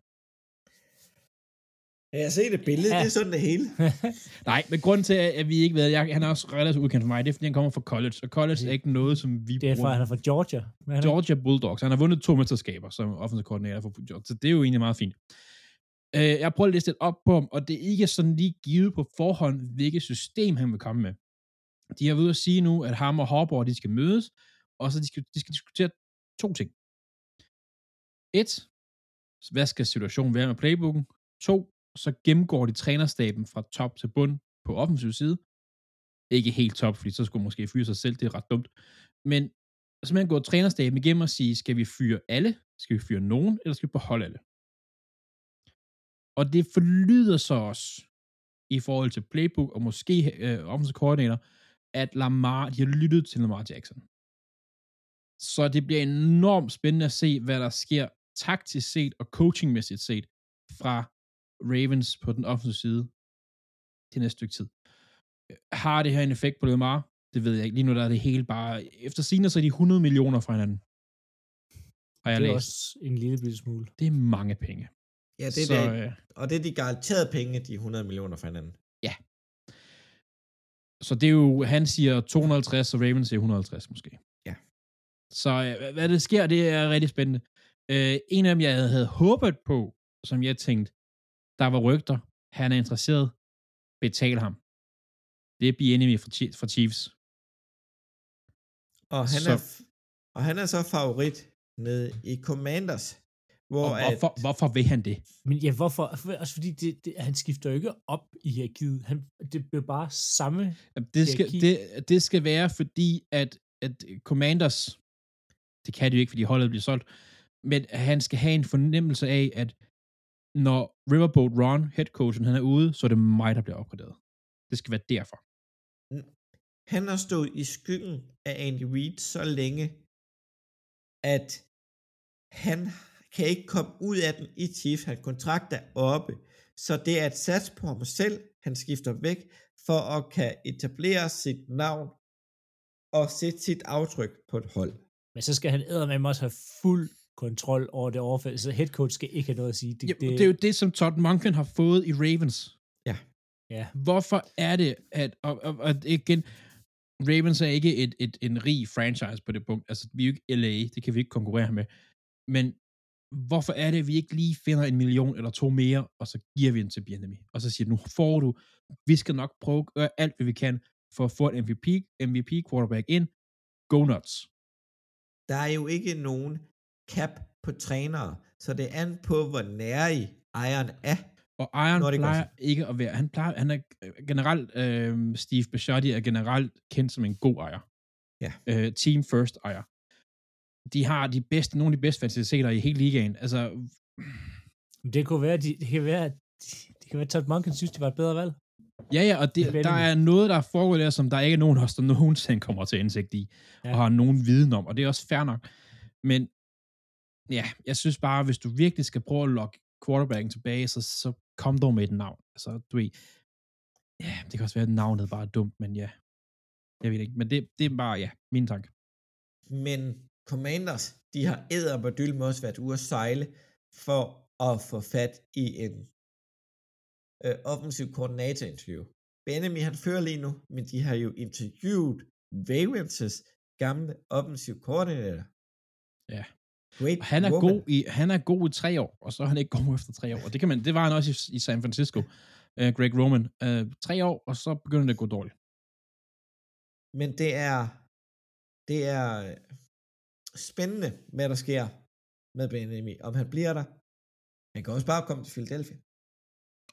Jeg har set et billede, Ja. ja. det er sådan det hele. Nej, men grunden til, at vi ikke ved, jeg, han er også relativt udkendt for mig, det er, fordi han kommer fra college, og college er ikke noget, som vi Det er fra, han er fra Georgia. Hvad er han? Georgia Bulldogs. Han har vundet to mesterskaber som offensiv koordinator for Georgia, så det er jo egentlig meget fint. Øh, jeg har prøvet at læse lidt op på ham, og det er ikke sådan lige givet på forhånd, hvilket system han vil komme med. De har ved at sige nu, at ham og Harbour, de skal mødes, og så de skal, de skal diskutere to ting. Et, hvad skal situationen være med playbooken? To, så gennemgår de trænerstaben fra top til bund på offensiv side. Ikke helt top, fordi så skulle man måske fyre sig selv, det er ret dumt. Men simpelthen gå trænerstaben igennem og sige, skal vi fyre alle? Skal vi fyre nogen, eller skal vi beholde alle? Og det forlyder så også, i forhold til playbook, og måske øh, offensive koordinator, at Lamar, de har lyttet til Lamar Jackson. Så det bliver enormt spændende at se, hvad der sker taktisk set og coachingmæssigt set fra Ravens på den offensive side til næste stykke tid. Har det her en effekt på Lamar? Det ved jeg ikke. Lige nu der er det hele bare... Efter sigende så er de 100 millioner fra hinanden. Har jeg Det er læst. også en lille bitte smule. Det er mange penge. Ja, det er så, det. øh, Og det er de garanterede penge, de 100 millioner for hinanden. så det er jo, han siger 250, og Ravens siger 150 måske. Ja. Så øh, hvad- det sker, det er rigtig spændende. Øh, en af dem, jeg havde håbet på, som jeg tænkte, der var rygter, han er interesseret, betal ham. Det er enemy for, Chi- for Chiefs. Og han, Så- er, og han er så favorit nede i Commanders. Hvor Og hvorfor, at, hvorfor vil han det? Men ja, hvorfor? Også fordi det, det, han skifter jo ikke op i hierarkiet. Han, det bliver bare samme. Jamen, Det skal, Hierarki. det, det skal være, fordi at, at Commanders, det kan de jo ikke, fordi holdet bliver solgt, men han skal have en fornemmelse af, at når Riverboat Ron, headcoachen, han er ude, så er det mig, der bliver opgraderet. Det skal være derfor. han har stået i skyggen af Andy Reid så længe, at han kan ikke komme ud af den i Chiefs. Han kontrakt er oppe. Så det er et sats på ham selv. Han skifter væk for at kan etablere sit navn og sætte sit aftryk på et hold. Men så skal han med også have fuld kontrol over det overfald. Så head coach skal ikke have noget at sige. Det, Det, det, det er jo det, som Todd Monken har fået i Ravens. ja. Hvorfor er det, at... Og, og, og igen, Ravens er ikke et, et, en rig franchise på det punkt. Altså, vi er jo ikke LA, det kan vi ikke konkurrere med. Men hvorfor er det, at vi ikke lige finder en million eller to mere, og så giver vi den til Biennemi? Og så siger nu får du, vi skal nok prøve at gøre alt, hvad vi kan, for at få et MVP, MVP quarterback ind. Go nuts. Der er jo ikke nogen cap på trænere, så det er an på, hvor nær i ejeren er. Og Iron Når det plejer ikke at være... Han, plejer, han er øh, generelt... Øh, Steve Bisciotti er generelt kendt som en god ejer. Ja. Øh, team first ejer. De har de bedste, nogle af de bedste faciliteter i hele ligaen. Altså, Det kunne være, de, det kan være, at det kan være, Todd Monken synes, det var et bedre valg. ja, ja, og det, Det er der er noget, der foregår der, som der ikke er nogen af os, der nogensinde kommer til indsigt i. Ja. og har nogen viden om, og det er også fair nok. Men ja, jeg synes bare, hvis du virkelig skal prøve at lokke quarterbacken tilbage, så, så kom dog med et navn. Altså, du ved, ja, det kan også være, at navnet bare er dumt, men ja, jeg ved ikke. Men det, det er bare, ja, min tanke. Men Commanders, de har æder med også været ude at sejle for at få fat i en øh, offensiv koordinator-interview. Benjamin, han fører lige nu, men de har jo interviewet Ravens' gamle offensiv koordinator. Ja. Og han er, woman. god i, han er god i tre år, og så er han ikke god efter tre år. Og det, kan man, det var han også i, i San Francisco, uh, Greg Roman. Uh, tre år, og så begynder det at gå dårligt. Men det er, det er øh, spændende, hvad der sker med Benjamin. Om han bliver der. Han kan også bare komme til Philadelphia.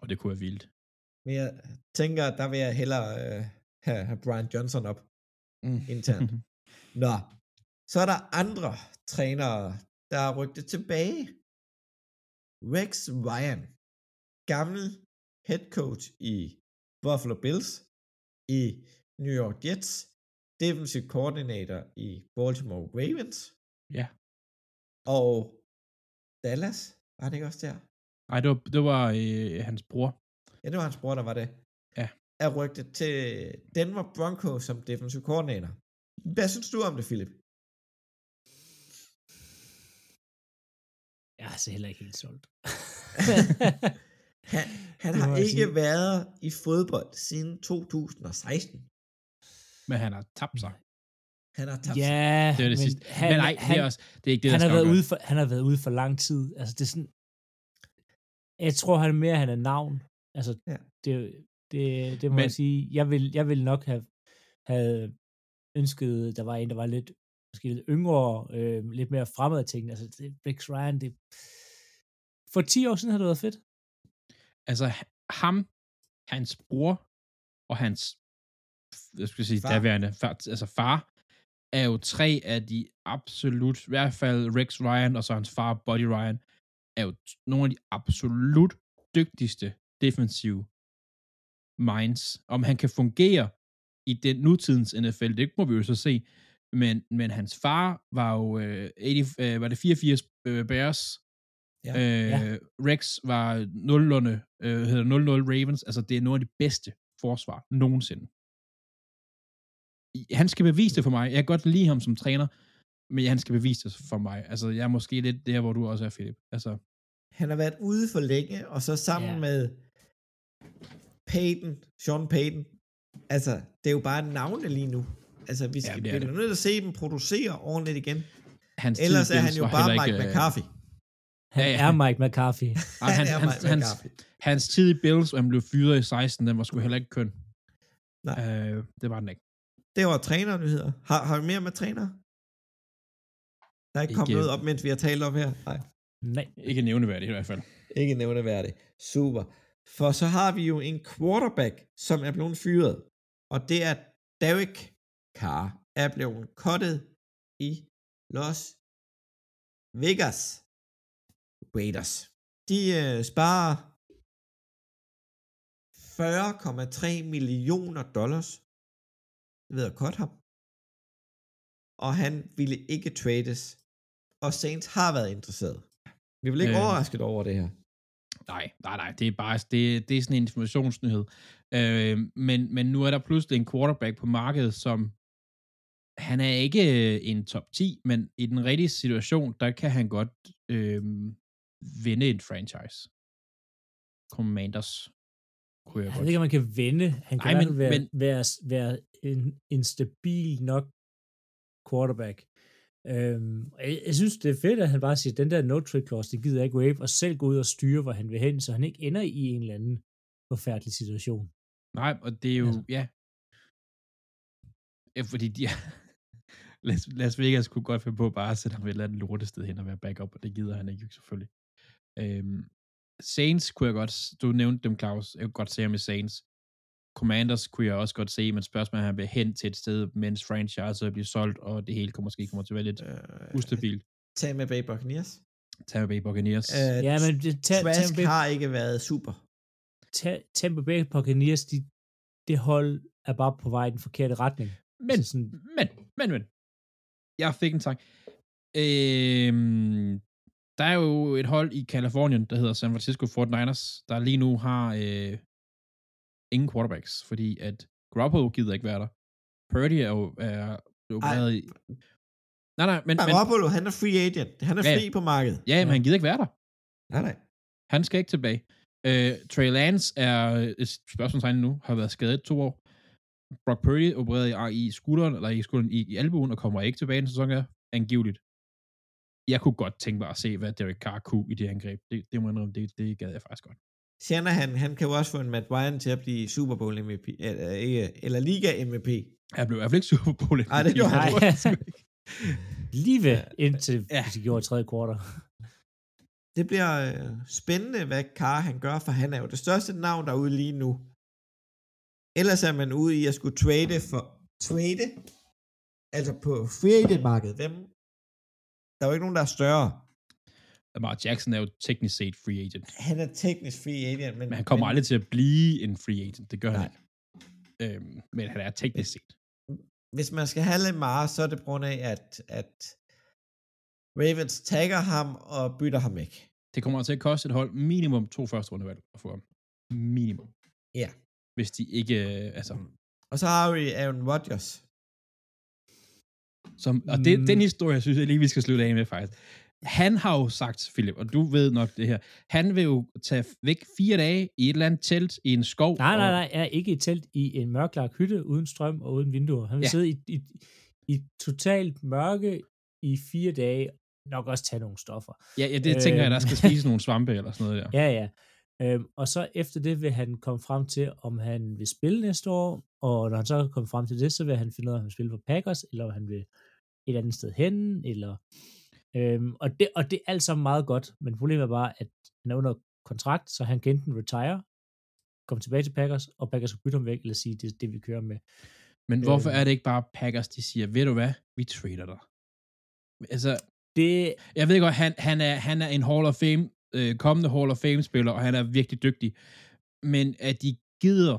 Og det kunne være vildt. Men jeg tænker, der vil jeg hellere øh, have, have Brian Johnson op Mm. internt. Nå, så er der andre trænere, der er rygtet tilbage. Rex Ryan, gammel head coach i Buffalo Bills, i New York Jets, defensive coordinator i Baltimore Ravens, Ja. og Dallas, var det ikke også der? Ej, det var, det var øh, hans bror. Ja, det var hans bror, der var det. Ja. Er rygtet til Denver Broncos som defensive coordinator. Hvad synes du om det, Philip? Jeg er altså heller ikke helt solgt. Han, han har ikke sige. været i fodbold siden 2016. Men han har tabt sig. Han har tabt ja, Det er det men sidste. Han, men nej, han, det er, også, det er ikke det, han, der har skal været ude for, han har været ude for lang tid. Altså, det er sådan... Jeg tror, han er mere, han er navn. Altså, Ja. det, det, det må Men, jeg sige. Jeg vil, jeg vil nok have, have ønsket, der var en, der var lidt, måske lidt yngre, øh, lidt mere fremad ting. Altså, det, Rex Ryan, det... For 10 år siden har det været fedt. Altså, ham, hans bror og hans, jeg skal sige, Far. far. daværende, far, altså far, er jo tre af de absolut, i hvert fald Rex Ryan og så hans far, Buddy Ryan, er jo t- nogle af de absolut dygtigste defensive minds. Om han kan fungere i den nutidens NFL, det må vi jo så se. Men, men hans far var jo øh, 80, øh, var det 84 øh, Bears, Ja. øh, Ja. Rex var 0'erne, øh, hedder 0-0 Ravens, altså det er nogle af de bedste forsvar nogensinde. Han skal bevise det for mig. Jeg kan godt lide ham som træner, men han skal bevise det for mig. Altså, jeg er måske lidt der, hvor du også er, Philip. Altså, Han har været ude for længe, og så sammen Ja. med Peyton, Sean Payton. Altså, det er jo bare navne lige nu. Altså, vi skal det er ja, det. nødt til at se dem producere ordentligt igen. hans Ellers er han jo bare Mike ikke, øh, McCarthy. Han Ja, ja. er Mike McCarthy. Ej, han, er hans, Mike hans, McCarthy. hans tid i Bills, hvor han blev fyret i 16, den var sgu heller ikke køn. Nej. Øh, det var den ikke. Det var trænernyheder. Har, har vi mere med træner? Der er ikke kommet Ikke- noget op, mens vi har talt om her. Nej. Nej. Ikke nævneværdigt i hvert fald. Ikke nævneværdigt. Super. For så har vi jo en quarterback, som er blevet fyret. Og det er Derek Carr, er blevet cuttet i Los Vegas Raiders. De øh, sparer 40,3 millioner dollars ved at cutte ham. Og han ville ikke trades. Og Saints har været interesseret. Vi vil ikke Øh. overrasket over det her. Nej, nej, nej, det er bare det, det er sådan en informationsnyhed. Øh, men, men nu er der pludselig en quarterback på markedet, som han er ikke øh, en top 10, men i den rigtige situation, der kan han godt øh, vinde en franchise. Commanders. Kunne jeg Jeg godt. ved ikke, om man kan vende. Han kan Nej, men- være, men- være, være en, en stabil nok quarterback. Øhm, jeg, jeg, synes, det er fedt, at han bare siger, den der no-trade clause, det gider jeg ikke wave, og selv gå ud og styre, hvor han vil hen, så han ikke ender i en eller anden forfærdelig situation. Nej, og det er jo, Altså. ja. ja fordi de Las, Las Vegas kunne godt finde på bare at sætte ham et eller andet lortested hen og være backup, og det gider han ikke selvfølgelig. Øhm, Saints kunne jeg godt, du nævnte dem, Claus, jeg kunne godt se ham i Saints. Commanders kunne jeg også godt se, men spørgsmålet er, han vil hen til et sted, mens franchise bliver solgt, og det hele kommer, måske kommer til at være lidt Øh, ustabilt. Tampa Bay Buccaneers. Tampa Bay Buccaneers. Øh, Ja, men det, ta, Trask Tampa Bay, har ikke været super. ta, Tampa Bay Buccaneers, de, det hold er bare på vej i den forkerte retning. Men, Altså sådan, men, men, men. Jeg fik en tanke. Øhm, der er jo et hold i Kalifornien, der hedder San Francisco 49ers, der lige nu har øh, ingen quarterbacks, fordi at Garoppolo gider ikke være der. Purdy er jo er, opereret i... Nej, nej, men, men, Garoppolo, han er free agent. Han er Ja, ja. fri på markedet. ja, men han gider ikke være der. Nej, nej. Han skal ikke tilbage. Øh, Trey Lance er et spørgsmålstegn nu, har været skadet to år. Brock Purdy opereret i, i skulderen, eller i skulderen i, i albuen, og kommer ikke tilbage en sæson her, angiveligt. Jeg kunne godt tænke mig at se, hvad Derek Carr kunne i det angreb. Det, det må jeg indrømme, det, det gad jeg faktisk godt. Shanahan, han kan jo også få en Matt Ryan til at blive Super Bowl MVP, eller, ikke, eller Liga MVP. Jeg blev i hvert fald ikke Super Bowl. Ej, det gjorde han ikke. Lige ved, indtil Ja. ja. de gjorde tredje kvartal. Det bliver øh, spændende, hvad Carr han gør, for han er jo det største navn derude lige nu. Ellers er man ude i at skulle trade for... Trade? Altså på free agent markedet. Hvem? Der er jo ikke nogen, der er større. Lamar Jackson er jo teknisk set free agent, Han er teknisk free agent, men... men han kommer aldrig til at blive en free agent. Det gør han Nej. ikke. Øhm, men han er teknisk set. hvis man skal have Lamar, så er det på grund af, at, at Ravens tagger ham og bytter ham væk. Det kommer til at koste et hold minimum to første rundevalg at få ham. Minimum. Ja. Hvis de ikke, øh, altså, Og så har vi Aaron Rodgers. Som, og det, Mm. den historie, synes jeg lige, vi skal slutte af med, faktisk. Han har jo sagt, Philip, og du ved nok det her, han vil jo tage væk fire dage i et eller andet telt i en skov. Nej, nej, og- nej, er ikke i et telt i en mørklagt hytte, uden strøm og uden vinduer. Han vil Ja. sidde i, i, i totalt mørke i fire dage, nok også tage nogle stoffer. Ja, ja det tænker jeg, der skal spise nogle svampe eller sådan noget der. Ja, ja. Øhm, og så efter det vil han komme frem til, om han vil spille næste år, og når han så er kommet frem til det, så vil han finde ud af, om han vil spille for Packers, eller om han vil et andet sted hen, eller... Øhm, og, det, og det er alt sammen meget godt, men problemet er bare, at han er under kontrakt, så han kan enten retire, komme tilbage til Packers, og Packers kan bytte ham væk, eller sige, det er det, vi kører med. Men hvorfor Øhm. er det ikke bare Packers, de siger, ved du hvad, vi trader dig. Altså, Det, jeg ved godt, han, han, er, han er en Hall of Fame, øh, kommende Hall of Fame-spiller, og han er virkelig dygtig. Men at de gider,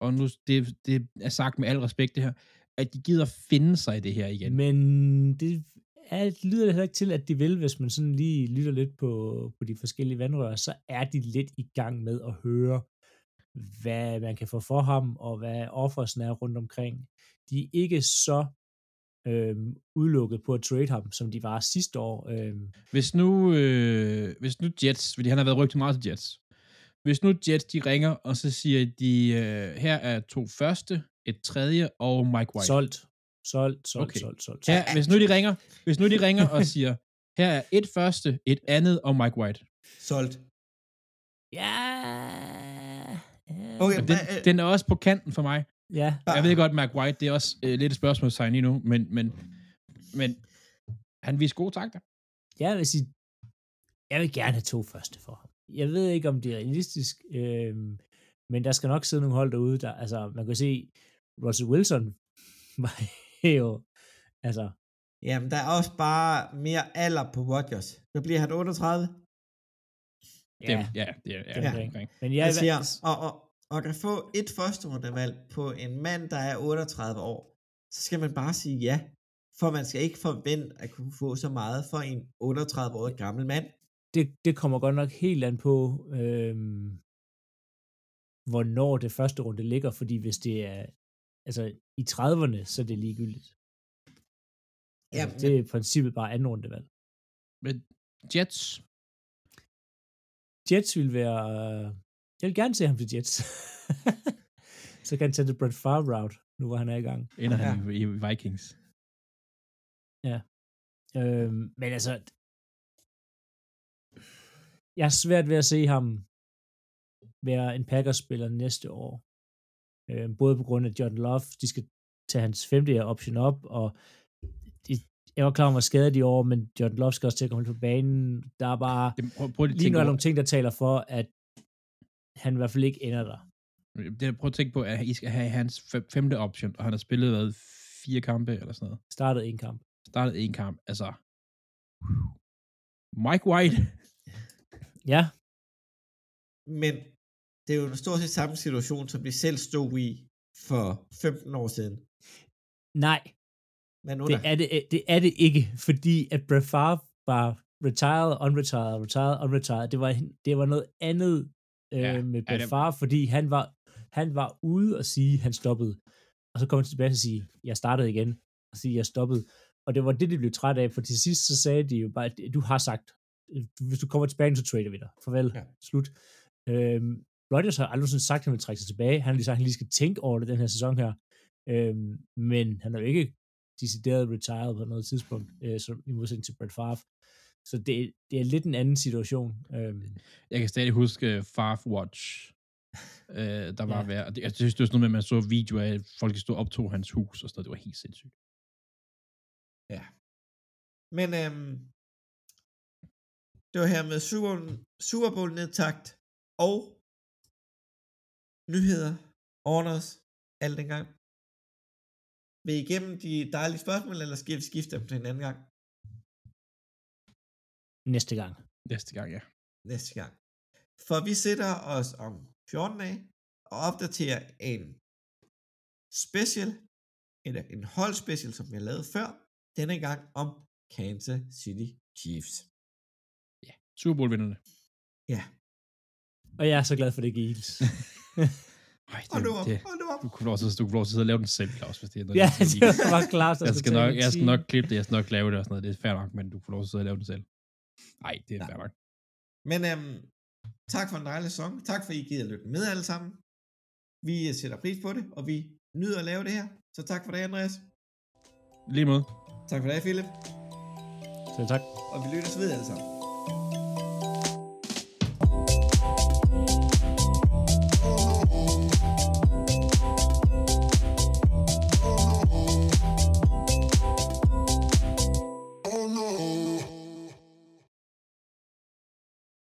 og nu det, det er sagt med al respekt det her, at de gider finde sig i det her igen. Men det er, lyder det heller ikke til, at de vil, hvis man sådan lige lytter lidt på, på de forskellige vandrør, så er de lidt i gang med at høre, hvad man kan få for ham, og hvad offersen er rundt omkring. De er ikke så øhm, udelukket på at trade ham, som de var sidste år. Øhm, Hvis nu, øh, hvis nu Jets, fordi han har været rygtet meget til Jets, hvis nu Jets de ringer, og så siger de, øh, her er to første, et tredje og Mike White. solgt, solgt, solgt, Okay. solgt, solgt. Ja, hvis nu de ringer, hvis nu de ringer og siger, Her er et første, et andet og Mike White. Solgt. Ja. Okay, Men den, men, øh, den er også på kanten for mig. Ja. Jeg ved godt, Mike White, det er også øh, lidt et spørgsmålstegn lige nu, men, men, men han viser gode takter. Jeg vil sige, jeg vil gerne have to første for ham. Jeg ved ikke, om det er realistisk, øh, men der skal nok sidde nogle hold derude, der, altså, man kan se, Russell Wilson var jo, altså, Jamen, der er også bare mere alder på Rodgers. Så bliver han 38. Ja, ja, ja, det er, ja, ja, men jeg siger, og, og, og kan få et første rundevalg på en mand, der er 38 år, så skal man bare sige ja. For man skal ikke forvente at kunne få så meget for en 38-årig gammel mand. det, det kommer godt nok helt an på, øh, hvornår det første runde ligger, fordi hvis det er altså i 30'erne, så er det ligegyldigt. Ja, Altså, det er i princippet bare anden rundevalg. Men Jets, Jets vil være... Jeg vil gerne se ham til Jets. så kan han tage det Brett Favre route, nu hvor han er i gang. ender Ja. han i, i Vikings. Øhm, men altså... Jeg er svært ved at se ham være en Packers-spiller næste år. Øhm, både på grund af John Love, de skal tage hans femte option op, og de, jeg var klar over, hvor skadet i år, men John Love skal også til at komme på banen. Der er bare... Det, prøv, prøv lige, Lige nu er nogle ting, der taler for, at han i hvert fald ikke ender der. det, prøv at tænke på, at I skal have hans fem- femte option, og han har spillet hvad, fire kampe eller sådan noget. Startede en kamp. Startet en kamp, altså... Mike White. Ja, Men det er jo stort set samme situation, som de selv stod i for 15 år siden. nej, Men nu det der. er det, det er det ikke, fordi at Brett Favre var retired, unretired, retired, unretired. Det var, det var noget andet Ja, ja, med ja, Brett det- fordi han var, han var ude og sige, at han stoppede. Og så kom han tilbage og sige, jeg startede igen, og sige, jeg stoppede. Og det var det, de blev træt af, for til sidst så sagde de jo bare, at du har sagt, øh, hvis du kommer tilbage, så trader vi dig. Farvel. Ja. Ja. Slut. Øhm, Rodgers har aldrig sådan sagt, at han vil trække sig tilbage. Han har lige sagt, at han lige skal tænke over det den her sæson her. Øhm, men han er jo ikke decideret retired på noget tidspunkt, øh, som, i modsætning til Brett Favre. Så det, det er lidt en anden situation. Øhm, Jeg kan stadig huske uh, Farf Watch. Uh, der var Ja. ja. ved, jeg synes, det var sådan noget med, at man så videoer af, at folk stod og optog hans hus og sådan noget. Det var helt sindssygt. Men øhm, det var her med Super, Super Bowl nedtagt og nyheder, orders, alt den gang. Vil I igennem de dejlige spørgsmål, eller skal vi skifte dem til en anden gang? Næste gang. Næste gang, ja. Næste gang. For vi sætter os om 14 dage og opdaterer en special, eller en holdspecial, som vi har lavet før, denne gang om Kansas City Chiefs. Super Bowl-vinderne. Ja, Og jeg er så glad for det, Eagles. Ej, og det, nu op, det, og nu op. du kunne også, du kunne også sidde og lave den selv, Claus, hvis det er noget. ja, det var klart, der jeg skal, nok, jeg skal nok klippe det, jeg skal nok lave det og sådan noget. Det er fair nok, men du får lov til at sidde og lave den selv. Nej, det er Ja. fair nok. Men øhm, tak for en dejlig sæson. Tak for, at I gider lytte med alle sammen. Vi sætter pris på det, og vi nyder at lave det her. Så tak for det, Andreas. Lige måde. Tak for det, Philip. Så tak. Og vi lyttes ved alle sammen.